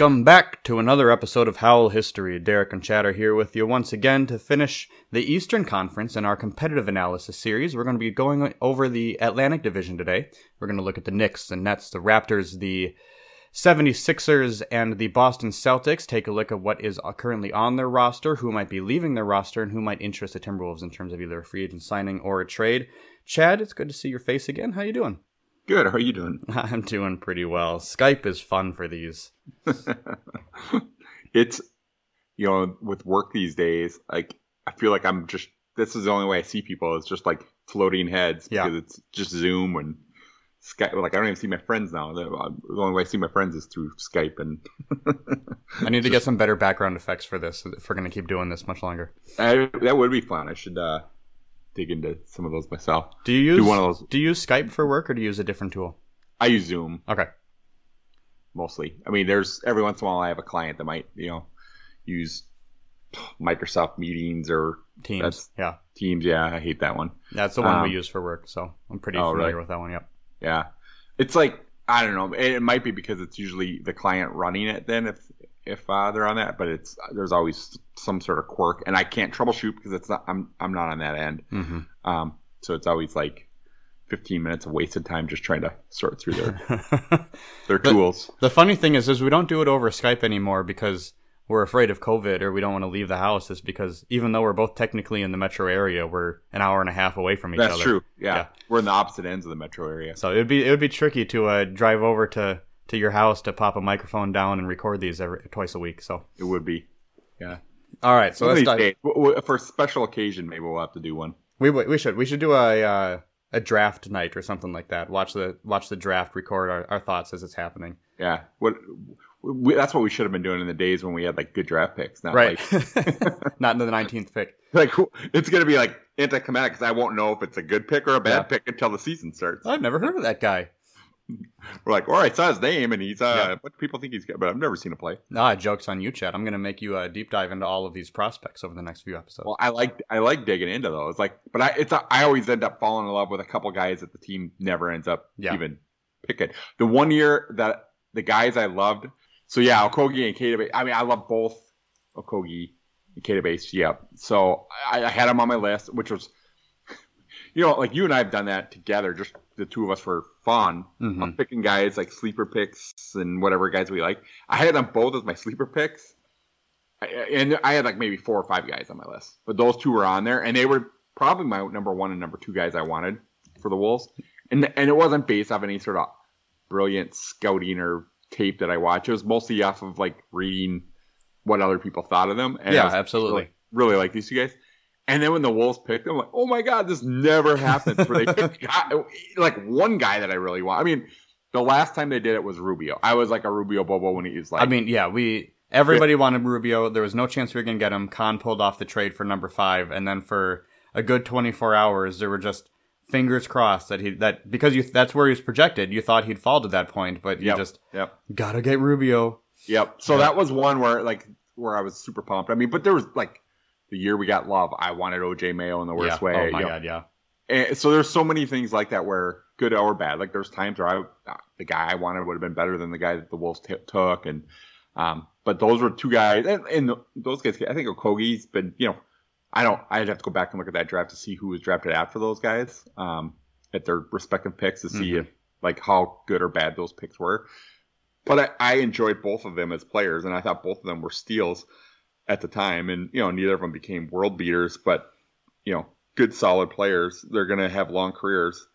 Welcome back to another episode of Howl History. Derek and Chad are here with you once again to finish the Eastern Conference in our competitive analysis series. We're going to be going over the Atlantic Division today. We're going to look at the Knicks, the Nets, the Raptors, the 76ers, and the Boston Celtics. Take a look at what is currently on their roster, who might be leaving their roster, and who might interest the Timberwolves in terms of either a free agent signing or a trade. Chad, it's good to see your face again. How you doing? Good. How are you doing? I'm doing pretty well. Skype is fun for these. it's you know with work these days, like I feel like I'm just this is the only way I see people. It's just like floating heads Yeah. because it's just Zoom and Skype. Like I don't even see my friends now. The, uh, only way I see my friends is through Skype and I need to get some better background effects for this if we're going to keep doing this much longer. I, that would be fun. I should uh, dig into some of those myself. Do you use Do one of those. Do you use Skype for work or do you use a different tool? I use Zoom Okay. mostly. I mean, there's every once in a while I have a client that might you know use Microsoft Meetings or Teams. Yeah. Teams. Yeah, I hate that one. That's the one Um, we use for work, so I'm pretty oh, familiar really? with that one. Yep. Yeah, it's like I don't know. It, it might be because it's usually the client running it. Then if if uh, they're on that, but it's there's always some sort of quirk, and I can't troubleshoot because it's not. I'm I'm not on that end. hmm Um, so it's always like 15 minutes of wasted time just trying to sort through their their tools. the funny thing is, is we don't do it over Skype anymore because we're afraid of COVID or we don't want to leave the house. Is because even though we're both technically in the metro area, we're an hour and a half away from each That's other. That's true. Yeah. Yeah. we're in the opposite ends of the metro area. So it would be it would be tricky to uh, drive over to to your house to pop a microphone down and record these every twice a week. So It would be. Yeah. all right, so let's these dive. days, w- w- for a special occasion, maybe we'll have to do one. We we should we should do a uh, a draft night or something like that. Watch the watch the draft, record our, our thoughts as it's happening. Yeah. What? We, that's what we should have been doing in the days when we had like good draft picks. Not Right, like not in the nineteenth pick. like it's gonna be like anticlimactic because I won't know if it's a good pick or a bad Yeah. pick until the season starts. I've never heard of that guy. We're like, all right, I saw his name and he's uh, Yeah. what people think he's good, but I've never seen him play. Ah, jokes on you, Chad. I'm gonna make you a deep dive into all of these prospects over the next few episodes. Well, I like I like digging into those. Like, but I it's a, I always end up falling in love with a couple guys that the team never ends up Yeah. even picking. The one year that the guys I loved, so yeah, Okogie and Keita. I mean, I love both Okogie and Keita Bates. Yeah, so I, I had them on my list, which was, you know, like you and I have done that together, just the two of us for fun. Mhm. I'm picking guys like sleeper picks and whatever guys we like. I had them both as my sleeper picks, I- and I had like maybe four or five guys on my list, but those two were on there, and they were probably my number one and number two guys I wanted for the Wolves, and and it wasn't based off any sort of brilliant scouting or tape that I watched. It was mostly off of like reading what other people thought of them. And Yeah, absolutely. Really, really like these two guys. And then when the Wolves picked them, I'm like, oh my god, this never happens. Where they pick like one guy that I really want. I mean, the last time they did it was Rubio. I was like a Rubio Bobo when he was like, I mean, yeah, we everybody wanted Rubio. There was no chance we were gonna get him. Kahn pulled off the trade for number five, and then for a good 24 hours, there were just fingers crossed that he that because you that's where he was projected. You thought he'd fall to that point, but you yep, just yep, gotta get Rubio. yep. So Yeah. that was one where like where I was super pumped. I mean, but there was like the year we got love. I wanted OJ Mayo in the worst yeah. way. Oh my you know. god, yeah. And so there's so many things like that where good or bad. Like there's times where I the guy I wanted would have been better than the guy that the Wolves t- took, and um, but those were two guys, and, and those guys. I think Okogie's been, you know, I don't. I'd have to go back and look at that draft to see who was drafted after those guys, um, at their respective picks to see Mhm. if like how good or bad those picks were. But I, I enjoyed both of them as players, and I thought both of them were steals at the time, and you know neither of them became world beaters, but you know good solid players. They're going to have long careers,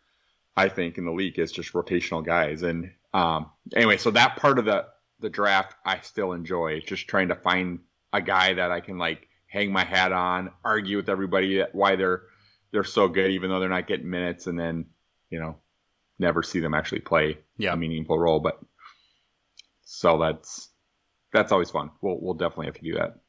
I think, in the league as just rotational guys. And um, anyway, so that part of the the draft I still enjoy, just trying to find a guy that I can like hang my hat on, argue with everybody why they're they're so good, even though they're not getting minutes, and then you know never see them actually play Yeah. a meaningful role. But so that's that's always fun. We'll we'll definitely have to do that.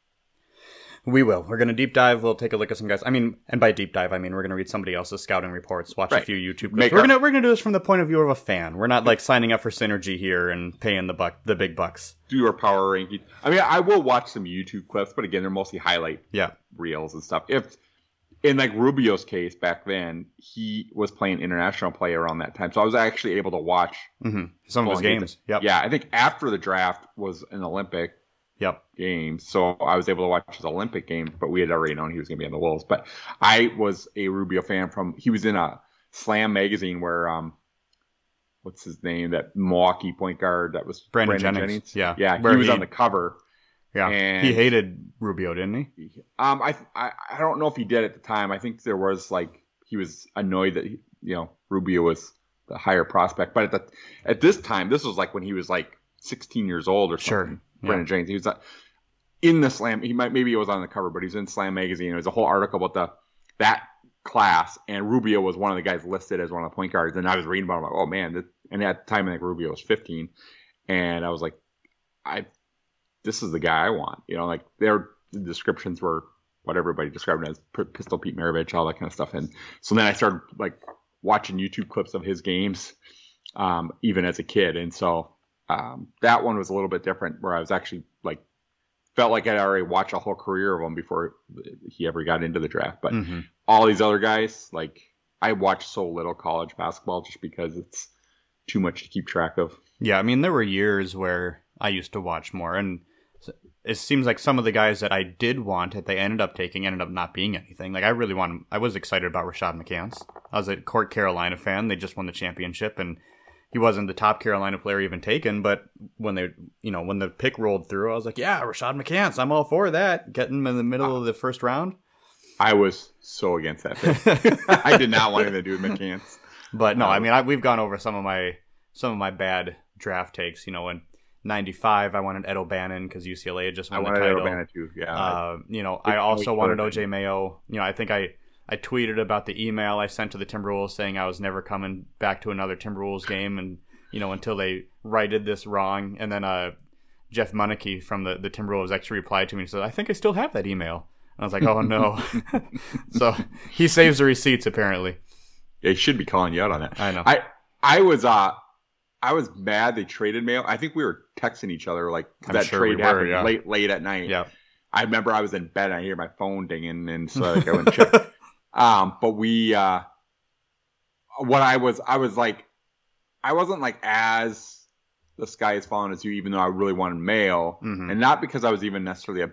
We will. We're going to deep dive. We'll take a look at some guys. I mean, and by deep dive, I mean we're going to read somebody else's scouting reports, watch a few YouTube clips. We're gonna we're gonna do this from the point of view of a fan. We're not like signing up for synergy here and paying the buck the big bucks. Do our power ranking. I mean, I will watch some YouTube clips, but again, they're mostly highlight Yeah. reels and stuff. If in like Rubio's case back then, he was playing international play around that time, so I was actually able to watch hmm some of his Well, games. Yep. Yeah, I think after the draft was an Olympic Yep. game, so I was able to watch his Olympic game, but we had already known he was going to be on the Wolves. But I was a Rubio fan from he was in a Slam magazine where um, what's his name? That Milwaukee point guard that was Brandon Jennings. Yeah. yeah, Where he was he- on the cover. Yeah. And- he hated Rubio, didn't he? Um, I, I I don't know if he did at the time. I think there was like he was annoyed that he, you know Rubio was the higher prospect, but at the at this time, this was like when he was like 16 years old or Sure, something. yeah. Brandon James, he was in the Slam. He might maybe he was on the cover, but he was in Slam magazine. It was a whole article about the that class, and Rubio was one of the guys listed as one of the point guards. And I was reading about him, like, oh man, and at the time I think Rubio was 15, and I was like, I this is the guy I want. You know, like their descriptions were what everybody described as Pistol Pete Maravich, all that kind of stuff. And so then I started like watching YouTube clips of his games, um, even as a kid. And so um, that one was a little bit different, where I was actually like felt like I'd already watched a whole career of him before he ever got into the draft. But hmm all these other guys, like I watched so little college basketball just because it's too much to keep track of. Yeah, I mean, there were years where I used to watch more, and it seems like some of the guys that I did want that they ended up taking ended up not being anything. Like I really wanted, I was excited about Rashad McCants. I was a Court Carolina fan. They just won the championship, and he wasn't the top Carolina player even taken. But when they, you know, when the pick rolled through, I was like, yeah, Rashad McCants. I'm all for that. Getting him in the middle of the first round. I was so against that. Pick. I did not want anything to do McCants. But no, I Um, mean, I, we've gone over some of my some of my bad draft takes. You know, in '95, I wanted Ed O'Bannon because UCLA had just I won the wanted title. Urbana too. Yeah. Uh, you know, I also wanted OJ Mayo. You know, I think I I tweeted about the email I sent to the Timberwolves saying I was never coming back to another Timberwolves game, and you know, until they righted this wrong. And then uh, Jeff Munike from the the Timberwolves actually replied to me and said, "I think I still have that email." And I was like, "Oh no!" so he saves the receipts apparently. they should be calling you out on that. I know. I I was uh I was mad they traded Mayo. I think we were texting each other like that sure trade we were, happened yeah. late late at night. yeah. I remember I was in bed and I hear my phone dinging and so like, I went and checked. Um, but we uh what I was I was like I wasn't like as the sky is falling as you, even though I really wanted Mayo. Mhm. And not because I was even necessarily a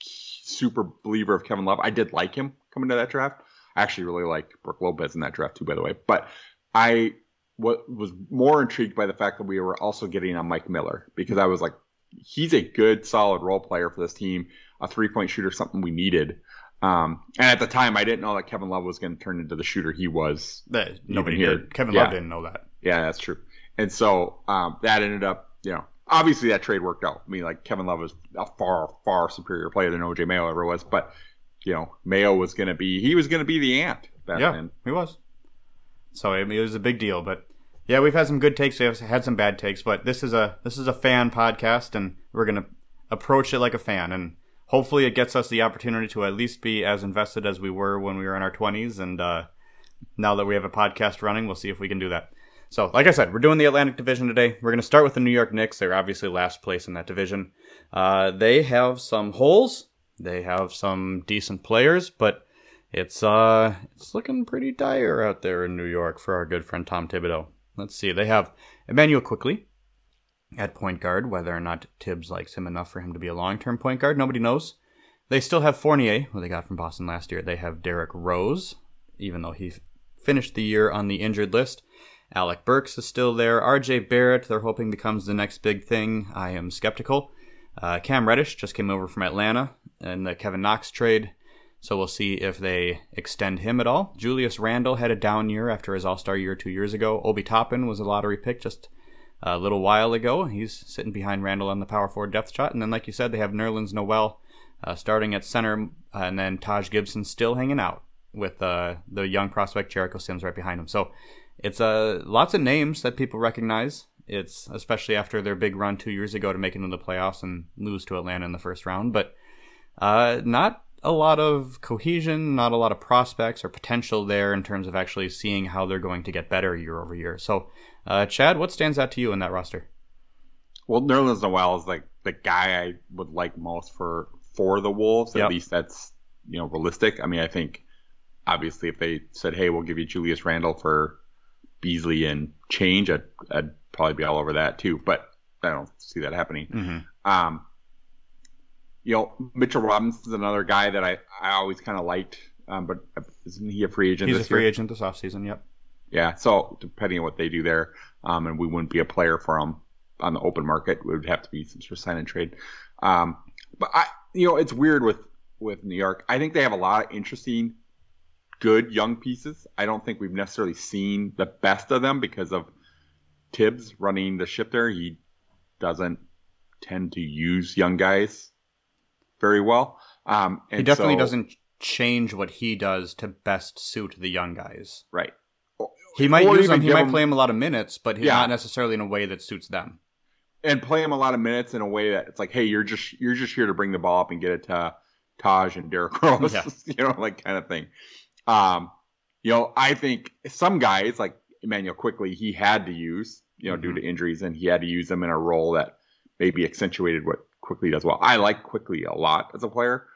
super believer of Kevin Love. I did like him coming to that draft. I actually really liked Brook Lopez in that draft too, by the way. But I what was more intrigued by the fact that we were also getting on Mike Miller because I was like, he's a good, solid role player for this team, a three point shooter, something we needed. Um, and at the time, I didn't know that Kevin Love was going to turn into the shooter he was That nobody here. did. Kevin Yeah. Love didn't know that. yeah, that's true. And so um, that ended up, you know, obviously that trade worked out. I mean, like Kevin Love was a far, far superior player than OJ Mayo ever was, but you know, Mayo was going to be, he was going to be the ant back Yeah, then. he was. So I mean, it was a big deal, but yeah, we've had some good takes. We've had some bad takes, but this is a this is a fan podcast, and we're gonna approach it like a fan, and hopefully, it gets us the opportunity to at least be as invested as we were when we were in our twenties. And uh, now that we have a podcast running, we'll see if we can do that. So, like I said, we're doing the Atlantic Division today. We're going to start with the New York Knicks. They're obviously last place in that division. Uh, they have some holes. They have some decent players, but it's uh it's looking pretty dire out there in New York for our good friend Tom Thibodeau. Let's see. They have Immanuel Quickley at point guard. Whether or not Thibs likes him enough for him to be a long-term point guard, nobody knows. They still have Fournier, who they got from Boston last year. They have Derrick Rose, even though he finished the year on the injured list. Alec Burks is still there. RJ Barrett, they're hoping becomes the next big thing. I am skeptical. Uh, Cam Reddish just came over from Atlanta in the Kevin Knox trade, so we'll see if they extend him at all. Julius Randle had a down year after his All Star year two years ago. Obi Toppin was a lottery pick just a little while ago. He's sitting behind Randle on the power forward depth shot, and then like you said, they have Nerlens Noel uh, starting at center, and then Taj Gibson still hanging out with uh, the young prospect Jericho Sims right behind him. So it's uh, lots of names that people recognize. It's especially after their big run two years ago to make it into the playoffs and lose to Atlanta in the first round, but uh, not a lot of cohesion, not a lot of prospects or potential there in terms of actually seeing how they're going to get better year over year. So, uh, Chad, what stands out to you in that roster? Well, Nerlens Noel is like the guy I would like most for for the Wolves. At least that's you know realistic. I mean, I think obviously if they said, "Hey, we'll give you Julius Randle for Beasley and change," I'd, I'd probably be all over that too. But I don't see that happening. Mm-hmm. Um, you know, Mitchell Robinson's another guy that I, I always kind of liked, um, but isn't he a free agent? He's a free year? agent this offseason, yep. Yeah, so depending on what they do there, um, and we wouldn't be a player for him on the open market, it would have to be some sort of sign and trade. Um, but I, you know, it's weird with with New York. I think they have a lot of interesting, good young pieces. I don't think we've necessarily seen the best of them because of Thibs running the ship there. He doesn't tend to use young guys very well. Um, and He definitely so- doesn't change what he does to best suit the young guys. right. He might use him. he might him- play him a lot of minutes, but Yeah. not necessarily in a way that suits them. and play him a lot of minutes in a way that it's like, hey, you're just you're just here to bring the ball up and get it to Taj and Derrick Rose, Yeah. you know, like kind of thing. Um, you know, I think some guys like Immanuel Quickley he had to use, you know, due to injuries, and he had to use them in a role that maybe accentuated what Quickley does well. I like Quickley a lot as a player.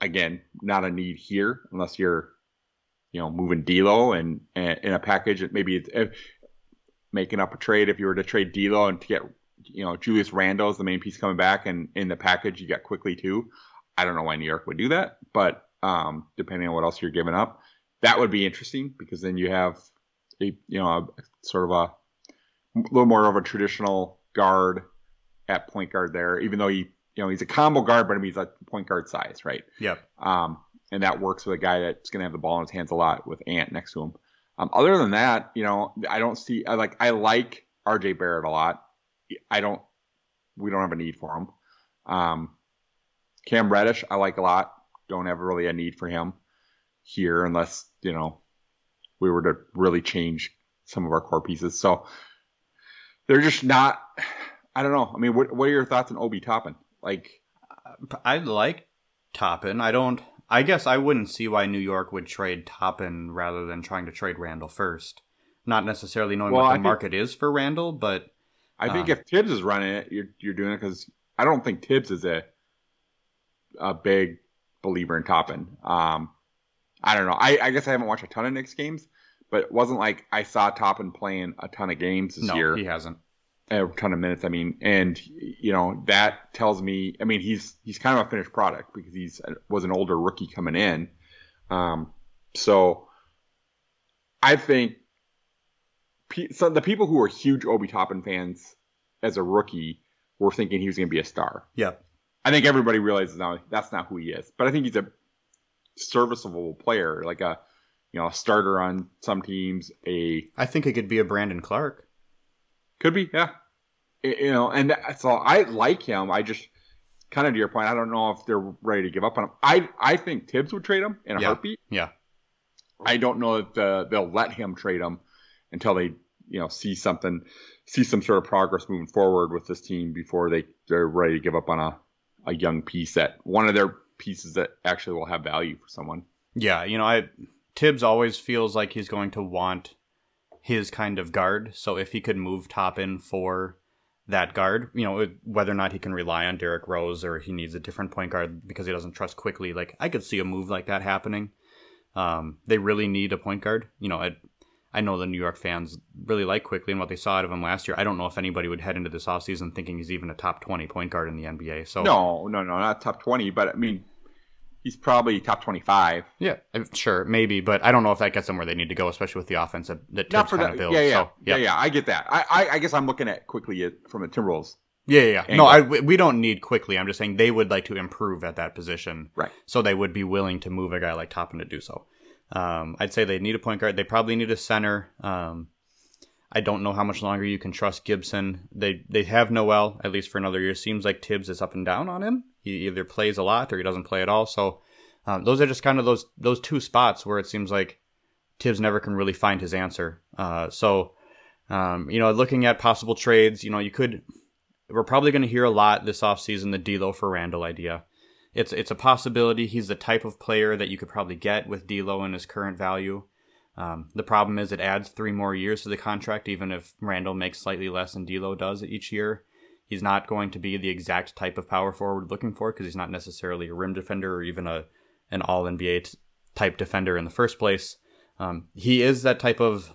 Again, not a need here unless you're, you know, moving D'Lo and, and in a package. Maybe it's, if, making up a trade if you were to trade D'Lo and to get you know Julius Randle is the main piece coming back, and in the package you get Quickley too. I don't know why New York would do that, but um, depending on what else you're giving up, that would be interesting because then you have a you know a, sort of a little more of a traditional guard at point guard there, even though he you know he's a combo guard, but I mean he's a point guard size, right? Yep. Um, and that works with a guy that's going to have the ball in his hands a lot with Ant next to him. Um, other than that, you know, I don't see. I like. I like R.J. Barrett a lot. I don't. We don't have a need for him. Um, Cam Reddish, I like a lot. Don't have really a need for him here unless you know we were to really change some of our core pieces. So they're just not. I don't know. I mean, what what are your thoughts on Obi Toppin? Like, I like Toppin. I don't. I guess I wouldn't see why New York would trade Toppin rather than trying to trade Randle first. Not necessarily knowing Well, what the think- market is for Randle, but I think Uh. if Thibs is running it, you're you're doing it because I don't think Thibs is a a big believer in Toppin. Um, I don't know. I, I guess I haven't watched a ton of Knicks games, but it wasn't like I saw Toppin playing a ton of games this no, year, he hasn't. A ton of minutes. I mean, and you know that tells me. I mean, he's he's kind of a finished product because he's was an older rookie coming in. Um, so I think pe- so the people who are huge Obi Toppin fans as a rookie were thinking he was going to be a star. Yeah. I think everybody realizes now that's not who he is. But I think he's a serviceable player, like a you know a starter on some teams. A I think it could be a Brandon Clarke. Could be, yeah. You know, and so I like him. I just kind of to your point. I don't know if they're ready to give up on him. I I think Thibs would trade him in a Yeah. heartbeat. Yeah. I don't know if uh, they'll let him trade him until they, you know, see something, see some sort of progress moving forward with this team before they they're ready to give up on a a young piece that one of their pieces that actually will have value for someone. Yeah, you know, I Thibs always feels like he's going to want his kind of guard. So if he could move Toppin for that guard, you know, whether or not he can rely on Derrick Rose or he needs a different point guard because he doesn't trust Quickley, like I could see a move like that happening. Um, they really need a point guard. You know, I, I know the New York fans really like Quickley and what they saw out of him last year. I don't know if anybody would head into this offseason thinking he's even a top 20 point guard in the NBA. So No, no, no, not top twenty, but I mean, he's probably top twenty-five. Yeah, sure, maybe, but I don't know if that gets them where they need to go, especially with the offense that, that Thibs kind of builds. Yeah, yeah, So, yeah, yeah. I get that. I, I, I guess I'm looking at Quickley from the Timberwolves. yeah, yeah. yeah. No, I, we we don't need Quickley. I'm just saying they would like to improve at that position, Right. So they would be willing to move a guy like Toppin to do so. Um, I'd say they need a point guard. They probably need a center. Um, I don't know how much longer you can trust Gibson. They they have Noel at least for another year. Seems like Thibs is up and down on him. He either plays a lot or he doesn't play at all. So um, those are just kind of those those two spots where it seems like Thibs never can really find his answer. Uh, so um, you know, looking at possible trades, you know, you could. We're probably going to hear a lot this offseason the D'Lo for Randle idea. It's it's a possibility. He's the type of player that you could probably get with D'Lo and his current value. Um, the problem is it adds three more years to the contract, even if Randle makes slightly less than D'Lo does each year. He's not going to be the exact type of power forward looking for because he's not necessarily a rim defender or even a, an All NBA t- type defender in the first place. Um, he is that type of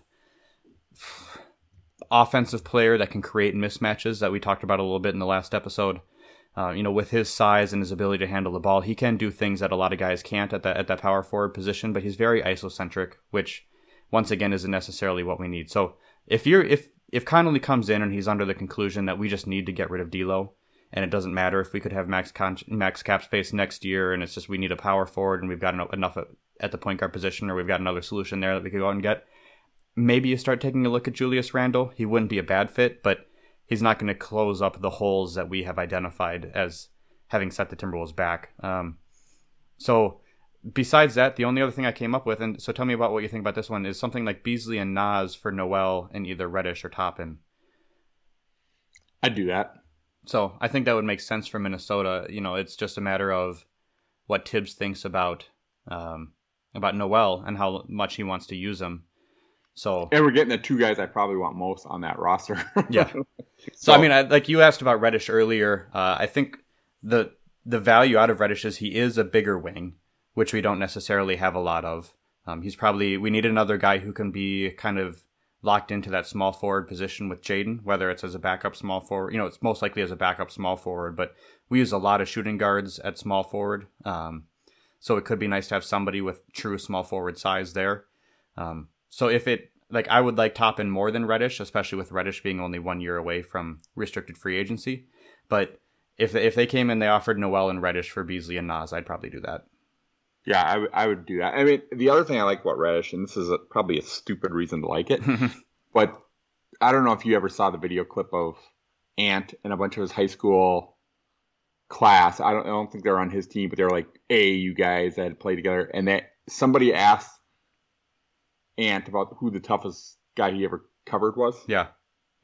offensive player that can create mismatches that we talked about a little bit in the last episode. Uh, you know, with his size and his ability to handle the ball, he can do things that a lot of guys can't at that at that power forward position. But he's very isocentric, which once again isn't necessarily what we need. So if you're if if Connelly comes in and he's under the conclusion that we just need to get rid of D'Lo, and it doesn't matter if we could have max con- max cap space next year, and it's just we need a power forward and we've got enough at the point guard position, or we've got another solution there that we could go out and get. Maybe you start taking a look at Julius Randle. He wouldn't be a bad fit, but he's not going to close up the holes that we have identified as having set the Timberwolves back. Um, so besides that, the only other thing I came up with, and so tell me about what you think about this one, is something like Beasley and Naz for Noel and either Reddish or Toppin. I'd do that. So I think that would make sense for Minnesota. You know, it's just a matter of what Thibs thinks about um, about Noel and how much he wants to use him. So and we're getting the two guys I probably want most on that roster. yeah. So, so, I mean, I, like you asked about Reddish earlier, uh, I think the the value out of Reddish is he is a bigger wing, which we don't necessarily have a lot of. Um, he's probably we need another guy who can be kind of locked into that small forward position with Jaden, whether it's as a backup small forward. You know, it's most likely as a backup small forward, but we use a lot of shooting guards at small forward. Um, so it could be nice to have somebody with true small forward size there. Um, so if it like I would like Toppin more than Reddish, especially with Reddish being only one year away from restricted free agency. But if if they came in, they offered Noel and Reddish for Beasley and Naz, I'd probably do that. Yeah, I, w- I would do that. I mean, the other thing I like about Reddish, and this is a, probably a stupid reason to like it, but I don't know if you ever saw the video clip of Ant and a bunch of his high school class. I don't, I don't think they're on his team, but they're like AAU guys that had played together, and that somebody asked Ant about who the toughest guy he ever covered was. Yeah.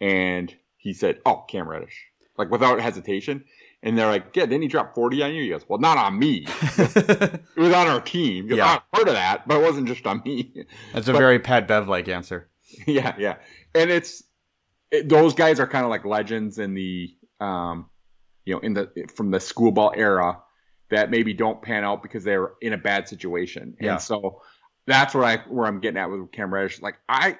And he said, "Oh, Cam Reddish," like without hesitation. And they're like, "Yeah, didn't he drop forty on you?" He goes, "Well, not on me. it was on our team. Goes, yeah, I'm part of that, but it wasn't just on me." That's a very Pat Bev like answer. Yeah, yeah, and it's it, those guys are kind of like legends in the um, you know, in the from the school ball era that maybe don't pan out because they're in a bad situation. And so that's where I where I'm getting at with Cam Reddish. Like I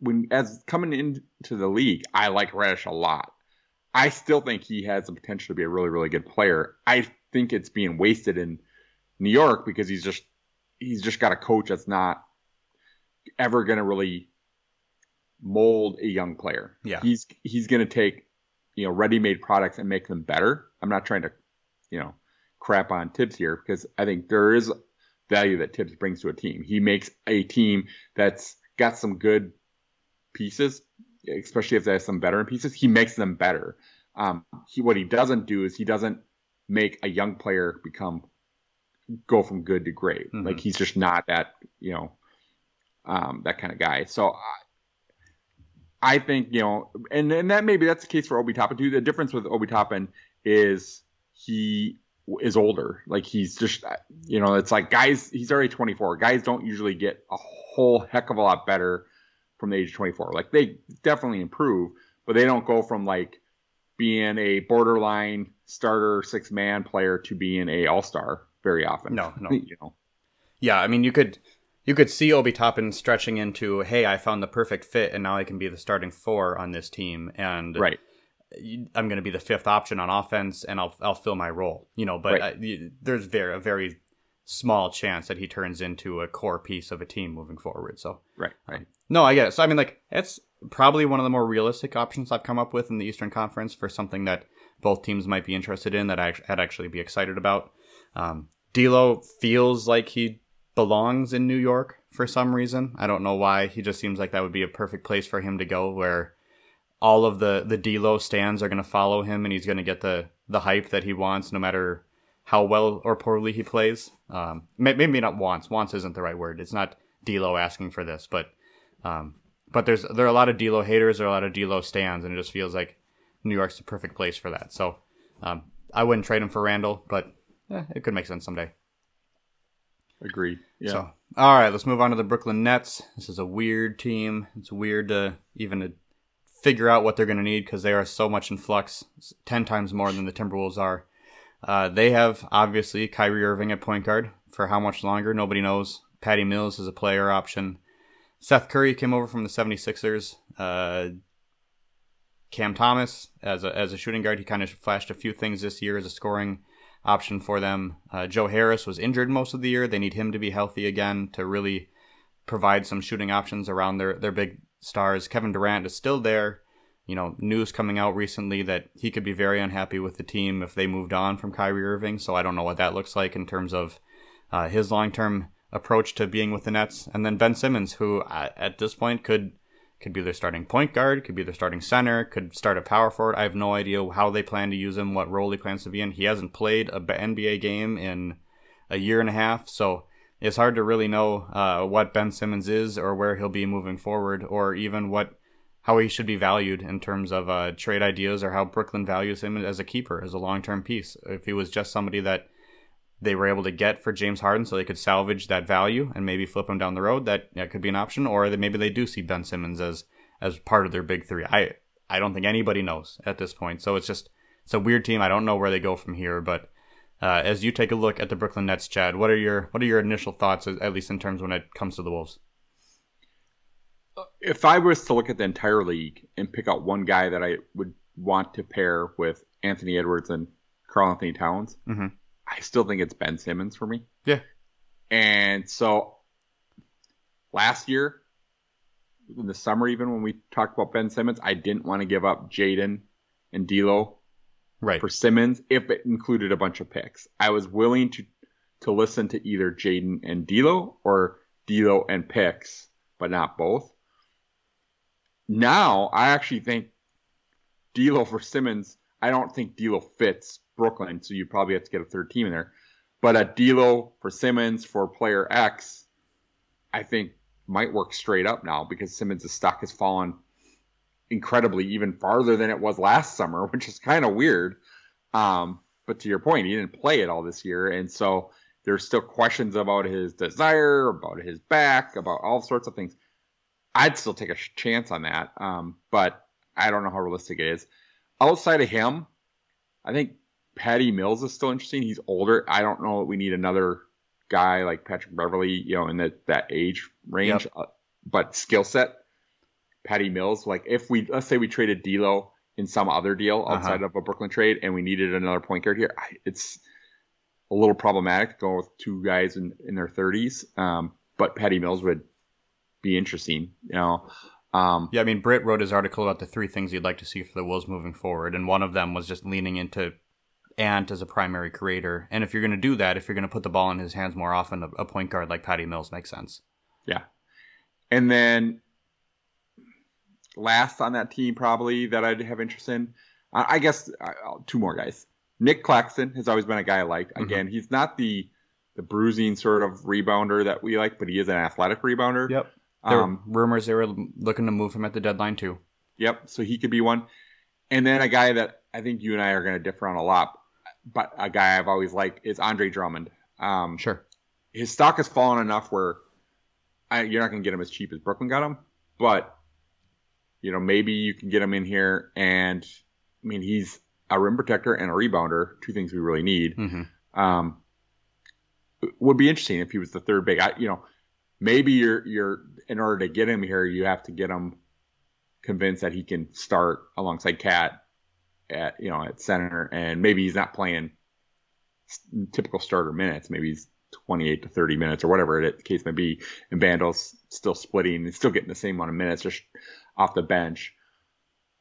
when as coming into the league, I like Reddish a lot. I still think he has the potential to be a really, really good player. I think it's being wasted in New York because he's just he's just got a coach that's not ever gonna really mold a young player. Yeah. He's he's gonna take, you know, ready made products and make them better. I'm not trying to, you know, crap on Thibs here because I think there is value that Thibs brings to a team. He makes a team that's got some good pieces, especially if they have some veteran pieces. He makes them better. Um, he, what he doesn't do is he doesn't make a young player become go from good to great. Mm-hmm. Like he's just not that you know um, that kind of guy. So I, I think you know, and and that maybe that's the case for Obi Toppin too. The difference with Obi Toppin is he is older. Like he's just, uh, you know, it's like guys, he's already 24. Guys don't usually get a whole heck of a lot better from the age of 24. Like they definitely improve, but they don't go from like being a borderline starter six man player to being a all star very often. No, no. you know. Yeah, I mean, you could you could see Obi Toppin stretching into, hey, I found the perfect fit, and now I can be the starting four on this team, and right I'm going to be the fifth option on offense, and I'll I'll fill my role. You know, but right. I, there's very a very small chance that he turns into a core piece of a team moving forward. So right, right. Um, no, I get it. So I mean, like it's probably one of the more realistic options I've come up with in the Eastern Conference for something that both teams might be interested in that I, would actually be excited about. Um, D'Lo feels like he belongs in New York for some reason. I don't know why. He just seems like that would be a perfect place for him to go, where all of the the D'Lo stands are going to follow him, and he's going to get the the hype that he wants, no matter how well or poorly he plays. Um, maybe not wants. Wants isn't the right word. It's not D'Lo asking for this, but um, but there's there are a lot of D'Lo haters, there are a lot of D'Lo stands, and it just feels like New York's the perfect place for that. So um, I wouldn't trade him for Randle, but eh, it could make sense someday. Agreed. Yeah. So, all right, let's move on to the Brooklyn Nets. This is a weird team. It's weird to even figure out what they're going to need because they are so much in flux, 10 times more than the Timberwolves are. Uh, they have obviously Kyrie Irving at point guard For how much longer, nobody knows. Patty Mills is a player option. Seth Curry came over from the 76ers. Uh, Cam Thomas as a, as a shooting guard, he kind of flashed a few things this year as a scoring option for them. Uh, Joe Harris was injured most of the year. They need him to be healthy again to really provide some shooting options around their, their big stars. Kevin Durant is still there. You know, news coming out recently that he could be very unhappy with the team if they moved on from Kyrie Irving. So I don't know what that looks like in terms of uh, his long term approach to being with the Nets. And then Ben Simmons, who uh, at this point could could be their starting point guard, could be their starting center, could start a power forward. I have no idea how they plan to use him, what role he plans to be in. He hasn't played a NBA game in a year and a half, so it's hard to really know uh, what Ben Simmons is or where he'll be moving forward, or even what how he should be valued in terms of uh, trade ideas or how Brooklyn values him as a keeper, as a long term piece. If he was just somebody that they were able to get for James Harden so they could salvage that value and maybe flip him down the road, that, that could be an option. Or that maybe they do see Ben Simmons as as part of their big three. I I don't think anybody knows at this point. So it's just it's a weird team. I don't know where they go from here. But uh, as you take a look at the Brooklyn Nets, Chad, what are your what are your initial thoughts, at least in terms when it comes to the Wolves? If I was to look at the entire league and pick out one guy that I would want to pair with Anthony Edwards and Karl-Anthony Towns, mm-hmm. I still think it's Ben Simmons for me. Yeah. And so last year, in the summer, even when we talked about Ben Simmons, I didn't want to give up Jaden and D'Lo right. for Simmons if it included a bunch of picks. I was willing to to listen to either Jaden and D'Lo or D'Lo and picks, but not both. Now I actually think D'Lo for Simmons. I don't think D'Lo fits Brooklyn, so you probably have to get a third team in there. But a D'Lo for Simmons for player X, I think might work straight up now because Simmons' stock has fallen incredibly even farther than it was last summer, which is kind of weird. Um, but to your point, he didn't play it all this year, and so there's still questions about his desire, about his back, about all sorts of things. I'd still take a chance on that, um, but I don't know how realistic it is. Outside of him, I think Patty Mills is still interesting. He's older. I don't know. That we need another guy like Patrick Beverley, you know, in that that age range, yep. uh, but skill set. Patty Mills, like if we let's say we traded D'Lo in some other deal uh-huh. outside uh-huh. of a Brooklyn trade, and we needed another point guard here, it's a little problematic going with two guys in in their thirties. Um, but Patty Mills would be interesting, you know. Um, yeah, I mean, Britt wrote his article about the three things he'd like to see for the Wolves moving forward, and one of them was just leaning into Ant as a primary creator. And if you're going to do that, if you're going to put the ball in his hands more often, a point guard like Patty Mills makes sense. Yeah. And then last on that team, probably that I'd have interest in, I guess uh, two more guys. Nic Claxton has always been a guy I liked. Mm-hmm. Again, mm-hmm. he's not the the bruising sort of rebounder that we like, but he is an athletic rebounder. Yep. There um, rumors they were looking to move him at the deadline too. Yep. So he could be one. And then a guy that I think you and I are going to differ on a lot but a guy I've always liked is Andre Drummond. Um, sure. His stock has fallen enough where I, you're not going to get him as cheap as Brooklyn got him, but you know maybe you can get him in here, and I mean he's a rim protector and a rebounder, two things we really need. Mm-hmm. Um, would be interesting if he was the third big. I, you know, maybe you're you're in order to get him here, you have to get him convinced that he can start alongside KAT at you know at center, and maybe he's not playing typical starter minutes. Maybe he's 28 to 30 minutes or whatever it, the case may be, and Bandle's still splitting and still getting the same amount of minutes just off the bench.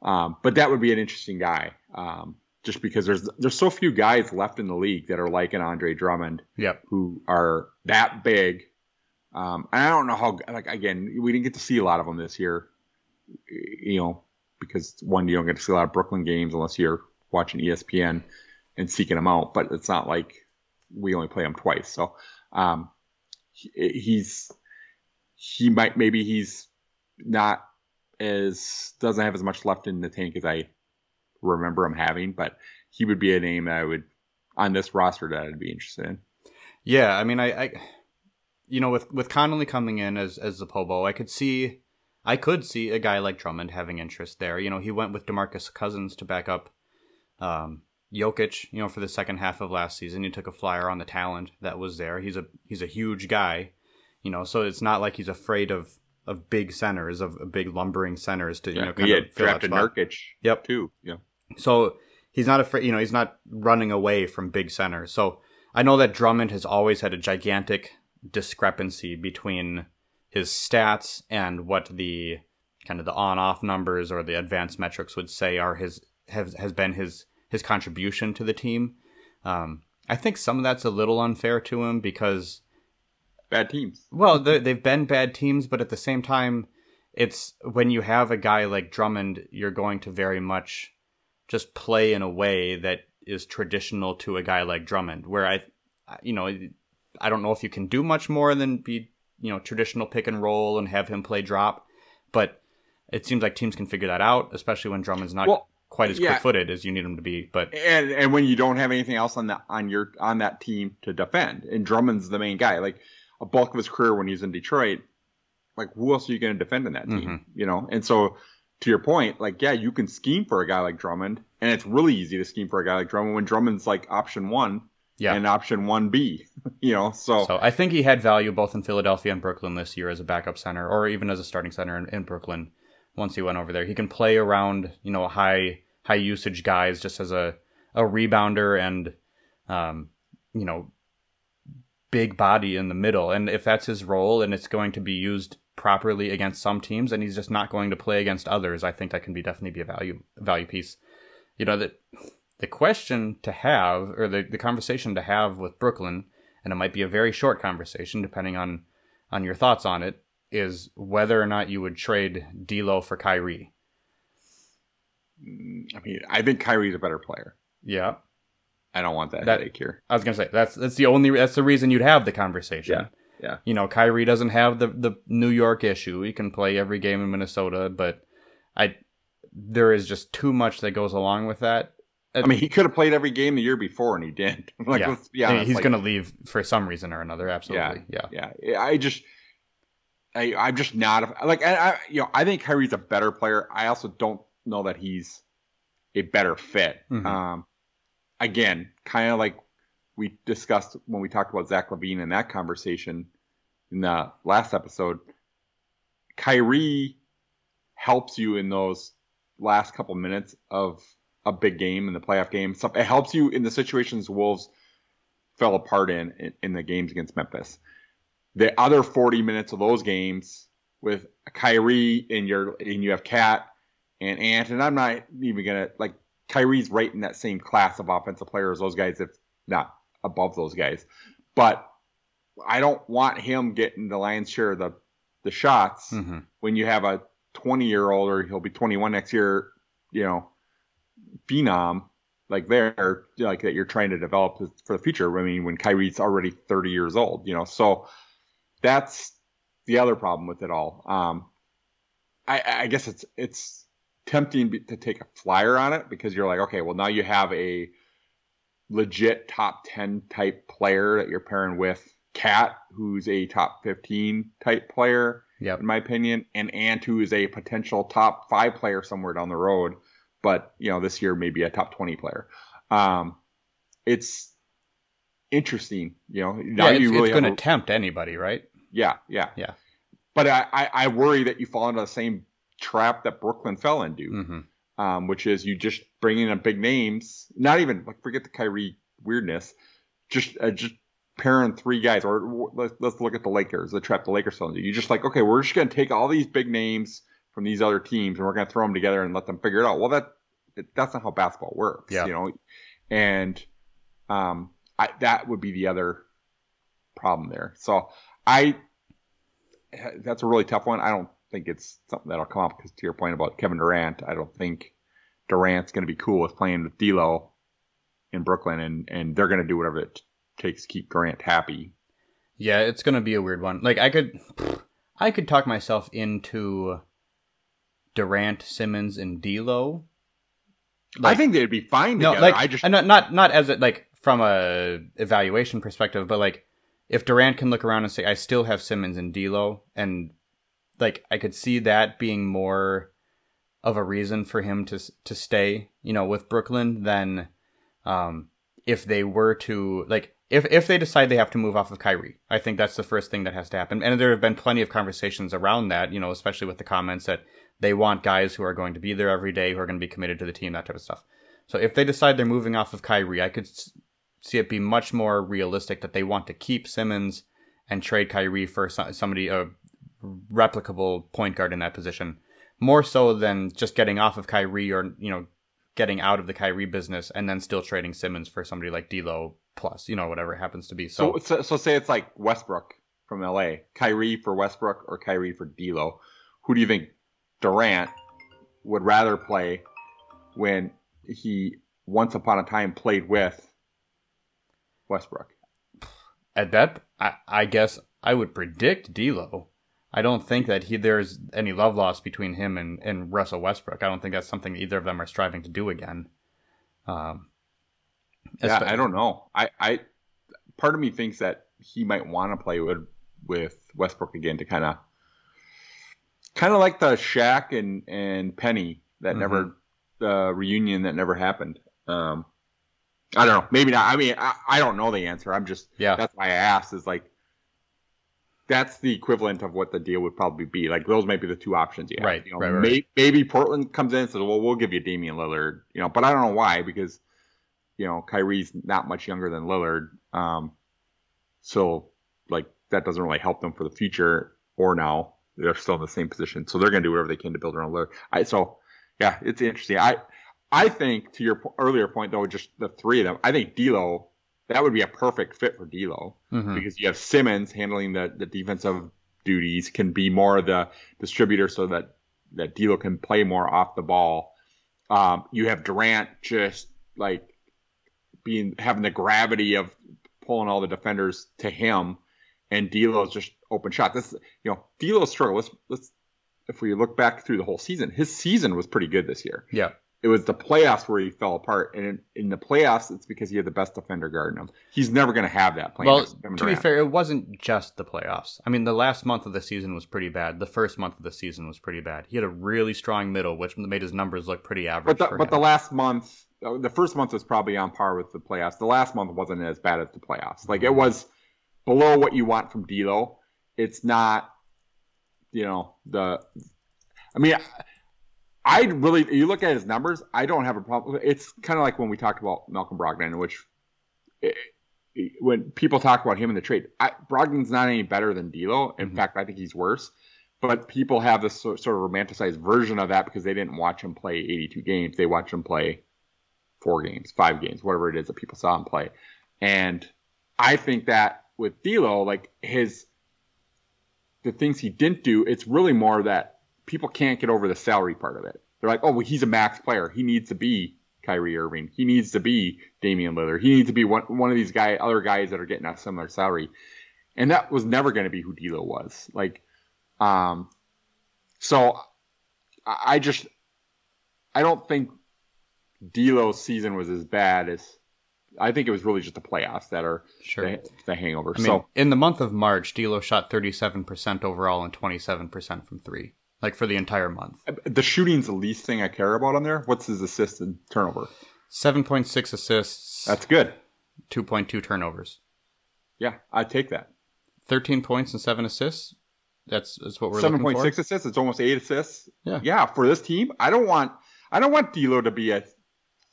Um, but that would be an interesting guy, um, just because there's there's so few guys left in the league that are like an Andre Drummond, yep. who are that big. Um, and I don't know how like again we didn't get to see a lot of them this year, you know, because one, you don't get to see a lot of Brooklyn games unless you're watching ESPN and seeking them out. But it's not like we only play them twice. So um, he, he's he might maybe he's not as doesn't have as much left in the tank as I remember him having, but he would be a name that I would on this roster that I'd be interested in. Yeah, I mean, I, I you know, with with Connelly coming in as as the Pobo, I could see I could see a guy like Drummond having interest there. You know, he went with DeMarcus Cousins to back up, um, Jokic, you know, for the second half of last season, he took a flyer on the talent that was there. He's a he's a huge guy, you know, so it's not like he's afraid of of big centers, of big lumbering centers to you Yeah, know kind of fill drafted. Nurkic Yep. too. Yeah. So he's not afraid, you know, he's not running away from big centers. So I know that Drummond has always had a gigantic discrepancy between his stats and what the kind of the on-off numbers or the advanced metrics would say are his has has been his his contribution to the team. Um, I think some of that's a little unfair to him because Bad teams. well, they- they've been bad teams, but at the same time, it's when you have a guy like Drummond, you're going to very much just play in a way that is traditional to a guy like Drummond. Where I, you know, I don't know if you can do much more than be, you know, traditional pick and roll and have him play drop, but it seems like teams can figure that out, especially when Drummond's not Well, quite as yeah. quick-footed as you need him to be. But and and when you don't have anything else on that on your on that team to defend, and Drummond's the main guy. Like a bulk of his career when he's in Detroit, like who else are you going to defend in that team? Mhm. You know, and so to your point, like yeah, you can scheme for a guy like Drummond, and it's really easy to scheme for a guy like Drummond when Drummond's like option one yeah, and option one B. You know, so, So I think he had value both in Philadelphia and Brooklyn this year as a backup center, or even as a starting center in, in Brooklyn. Once he went over there, he can play around, you know, high high usage guys just as a a rebounder and, um, you know, big body in the middle. And if that's his role and it's going to be used properly against some teams, and he's just not going to play against others, I think that can be definitely be a value value piece. You know that the question to have or the, the conversation to have with Brooklyn, and it might be a very short conversation depending on on your thoughts on it, is whether or not you would trade D'Lo for Kyrie. Mm, I mean, I think Kyrie's a better player. Yeah, I don't want that, That- headache here. I was gonna say that's that's the only that's the reason you'd have the conversation. Yeah, yeah. You know, Kyrie doesn't have the the New York issue. He can play every game in Minnesota, but I there is just too much that goes along with that. I mean, he could have played every game the year before, and he didn't. like, Yeah. let's be honest, he's like- gonna leave for some reason or another. Absolutely. Yeah. Yeah, I just, I, I'm just not like, I, I, you know, I think Kyrie's a better player. I also don't know that he's a better fit. Mhm. Um, again, kind of like we discussed when we talked about Zach LaVine in that conversation in the last episode. Kyrie helps you in those last couple minutes of a big game in the playoff game. So it helps you in the situations Wolves fell apart in, in in the games against Memphis. The other 40 minutes of those games with Kyrie and your and you have KAT and Ant, and I'm not even gonna like Kyrie's right in that same class of offensive players, those guys, if not above those guys. But I don't want him getting the lion's share of the the shots hmm when you have a 20 year old or he'll be 21 next year, you know, phenom like there, like that you're trying to develop for the future. I mean, when Kyrie's already 30 years old, you know, so that's the other problem with it all. Um, I, I guess it's it's tempting to take a flyer on it because you're like, okay, well now you have a legit top 10 type player that you're pairing with KAT, who's a top 15 type player Yep. in my opinion, and Ant, who is a potential top five player somewhere down the road, but you know this year maybe a top 20 player. Um, it's interesting, you know. Now Yeah, it's, you really it's going to tempt anybody, right? yeah, yeah, Yeah. But I, I, I worry that you fall into the same trap that Brooklyn fell into, hmm um, which is you just bring in a big names, not even like forget the Kyrie weirdness, just uh, just pairing three guys, or let's, let's look at the Lakers, the trap the Lakers fell into. You just like okay, we're just gonna take all these big names from these other teams and we're gonna throw them together and let them figure it out. Well, that that's not how basketball works, Yeah. you know, and um, I, that would be the other problem there. So I that's a really tough one. I don't think it's something that'll come up because to your point about Kevin Durant, I don't think Durant's going to be cool with playing with D'Lo in Brooklyn, and and they're going to do whatever it takes to keep Durant happy. Yeah, it's going to be a weird one. Like I could, I could talk myself into Durant, Simmons, and D'Lo. I think they'd be fine No, together. like I just uh, not not not as a, like from a evaluation perspective, but like if Durant can look around and say, "I still have Simmons and D'Lo," and like I could see that being more of a reason for him to to stay, you know, with Brooklyn than Um, if they were to like, if if they decide they have to move off of Kyrie, I think that's the first thing that has to happen. And there have been plenty of conversations around that, you know, especially with the comments that they want guys who are going to be there every day, who are going to be committed to the team, that type of stuff. So if they decide they're moving off of Kyrie, I could see it be much more realistic that they want to keep Simmons and trade Kyrie for somebody a replicable point guard in that position, more so than just getting off of Kyrie or you know getting out of the Kyrie business and then still trading Simmons for somebody like D'Lo plus you know whatever happens to be. So so, so, so say it's like Westbrook from LA, Kyrie for Westbrook or Kyrie for D'Lo. Who do you think Durant would rather play when he once upon a time played with Westbrook. At that, I, I guess I would predict D'Lo. I don't think that he there's any love lost between him and, and Russell Westbrook. I don't think that's something either of them are striving to do again. Um, yeah, I don't know. I, I part of me thinks that he might want to play with with Westbrook again to kind of kind of like the Shaq and and Penny that mm-hmm. never the reunion that never happened. Um, I don't know. Maybe not. I mean, I, I don't know the answer. I'm just yeah. That's why I asked. Is like that's the equivalent of what the deal would probably be. Like those might be the two options you have. Right. You know, right, right, may, maybe Portland comes in and says, "Well, we'll give you Damian Lillard." You know, but I don't know why because you know Kyrie's not much younger than Lillard. Um, so like that doesn't really help them for the future or now. They're still in the same position, so they're going to do whatever they can to build around Lillard. I so yeah, it's interesting. I I think to your earlier point though, just the three of them, I think D'Lo that would be a perfect fit for D'Lo mm-hmm. because you have Simmons handling the the defensive duties, can be more the distributor so that that D'Lo can play more off the ball. Um, you have Durant just like being having the gravity of pulling all the defenders to him, and D'Lo's just open shot. This you know D'Lo's struggle. Let's let's if we look back through the whole season, his season was pretty good this year. Yeah it was the playoffs where he fell apart, and in, in the playoffs, it's because he had the best defender guarding him. He's never going to have that. Playing well, to be fair, it wasn't just the playoffs. I mean, the last month of the season was pretty bad. The first month of the season was pretty bad. He had a really strong middle, which made his numbers look pretty average. But the, but the last month, the first month was probably on par with the playoffs. The last month wasn't as bad as the playoffs. Like it mm-hmm. was below what you want from D'Lo. It's not, you know, the. I mean. I really, you look at his numbers, I don't have a problem. It's kind of like when we talked about Malcolm Brogdon, which it, it, when people talk about him in the trade, I, Brogdon's not any better than D'Lo. In mm-hmm. fact, I think he's worse. But people have this sort, sort of romanticized version of that because they didn't watch him play 82 games. They watched him play four games, five games, whatever it is that people saw him play. And I think that with D'Lo, like his the things he didn't do, it's really more that people can't get over the salary part of it. They're like, oh, well, he's a max player. He needs to be Kyrie Irving. He needs to be Damian Lillard. He needs to be one, one of these guy, other guys that are getting a similar salary. And that was never going to be who D'Lo was. Like, um, so I just, I don't think D'Lo's season was as bad as I think it was really just the playoffs that are sure. the, the hangover. I mean, so in the month of March, D'Lo shot 37% overall and 27% from three like for the entire month. Uh, the shooting's the least thing I care about on there. What's his assist and turnover? 7.6 assists. That's good. 2.2 turnovers. Yeah, I'd take that. 13 points and 7 assists. That's that's what we're 7.6 assists. It's almost 8 assists. Yeah. Yeah, for this team, I don't want I don't want D'Lo to be a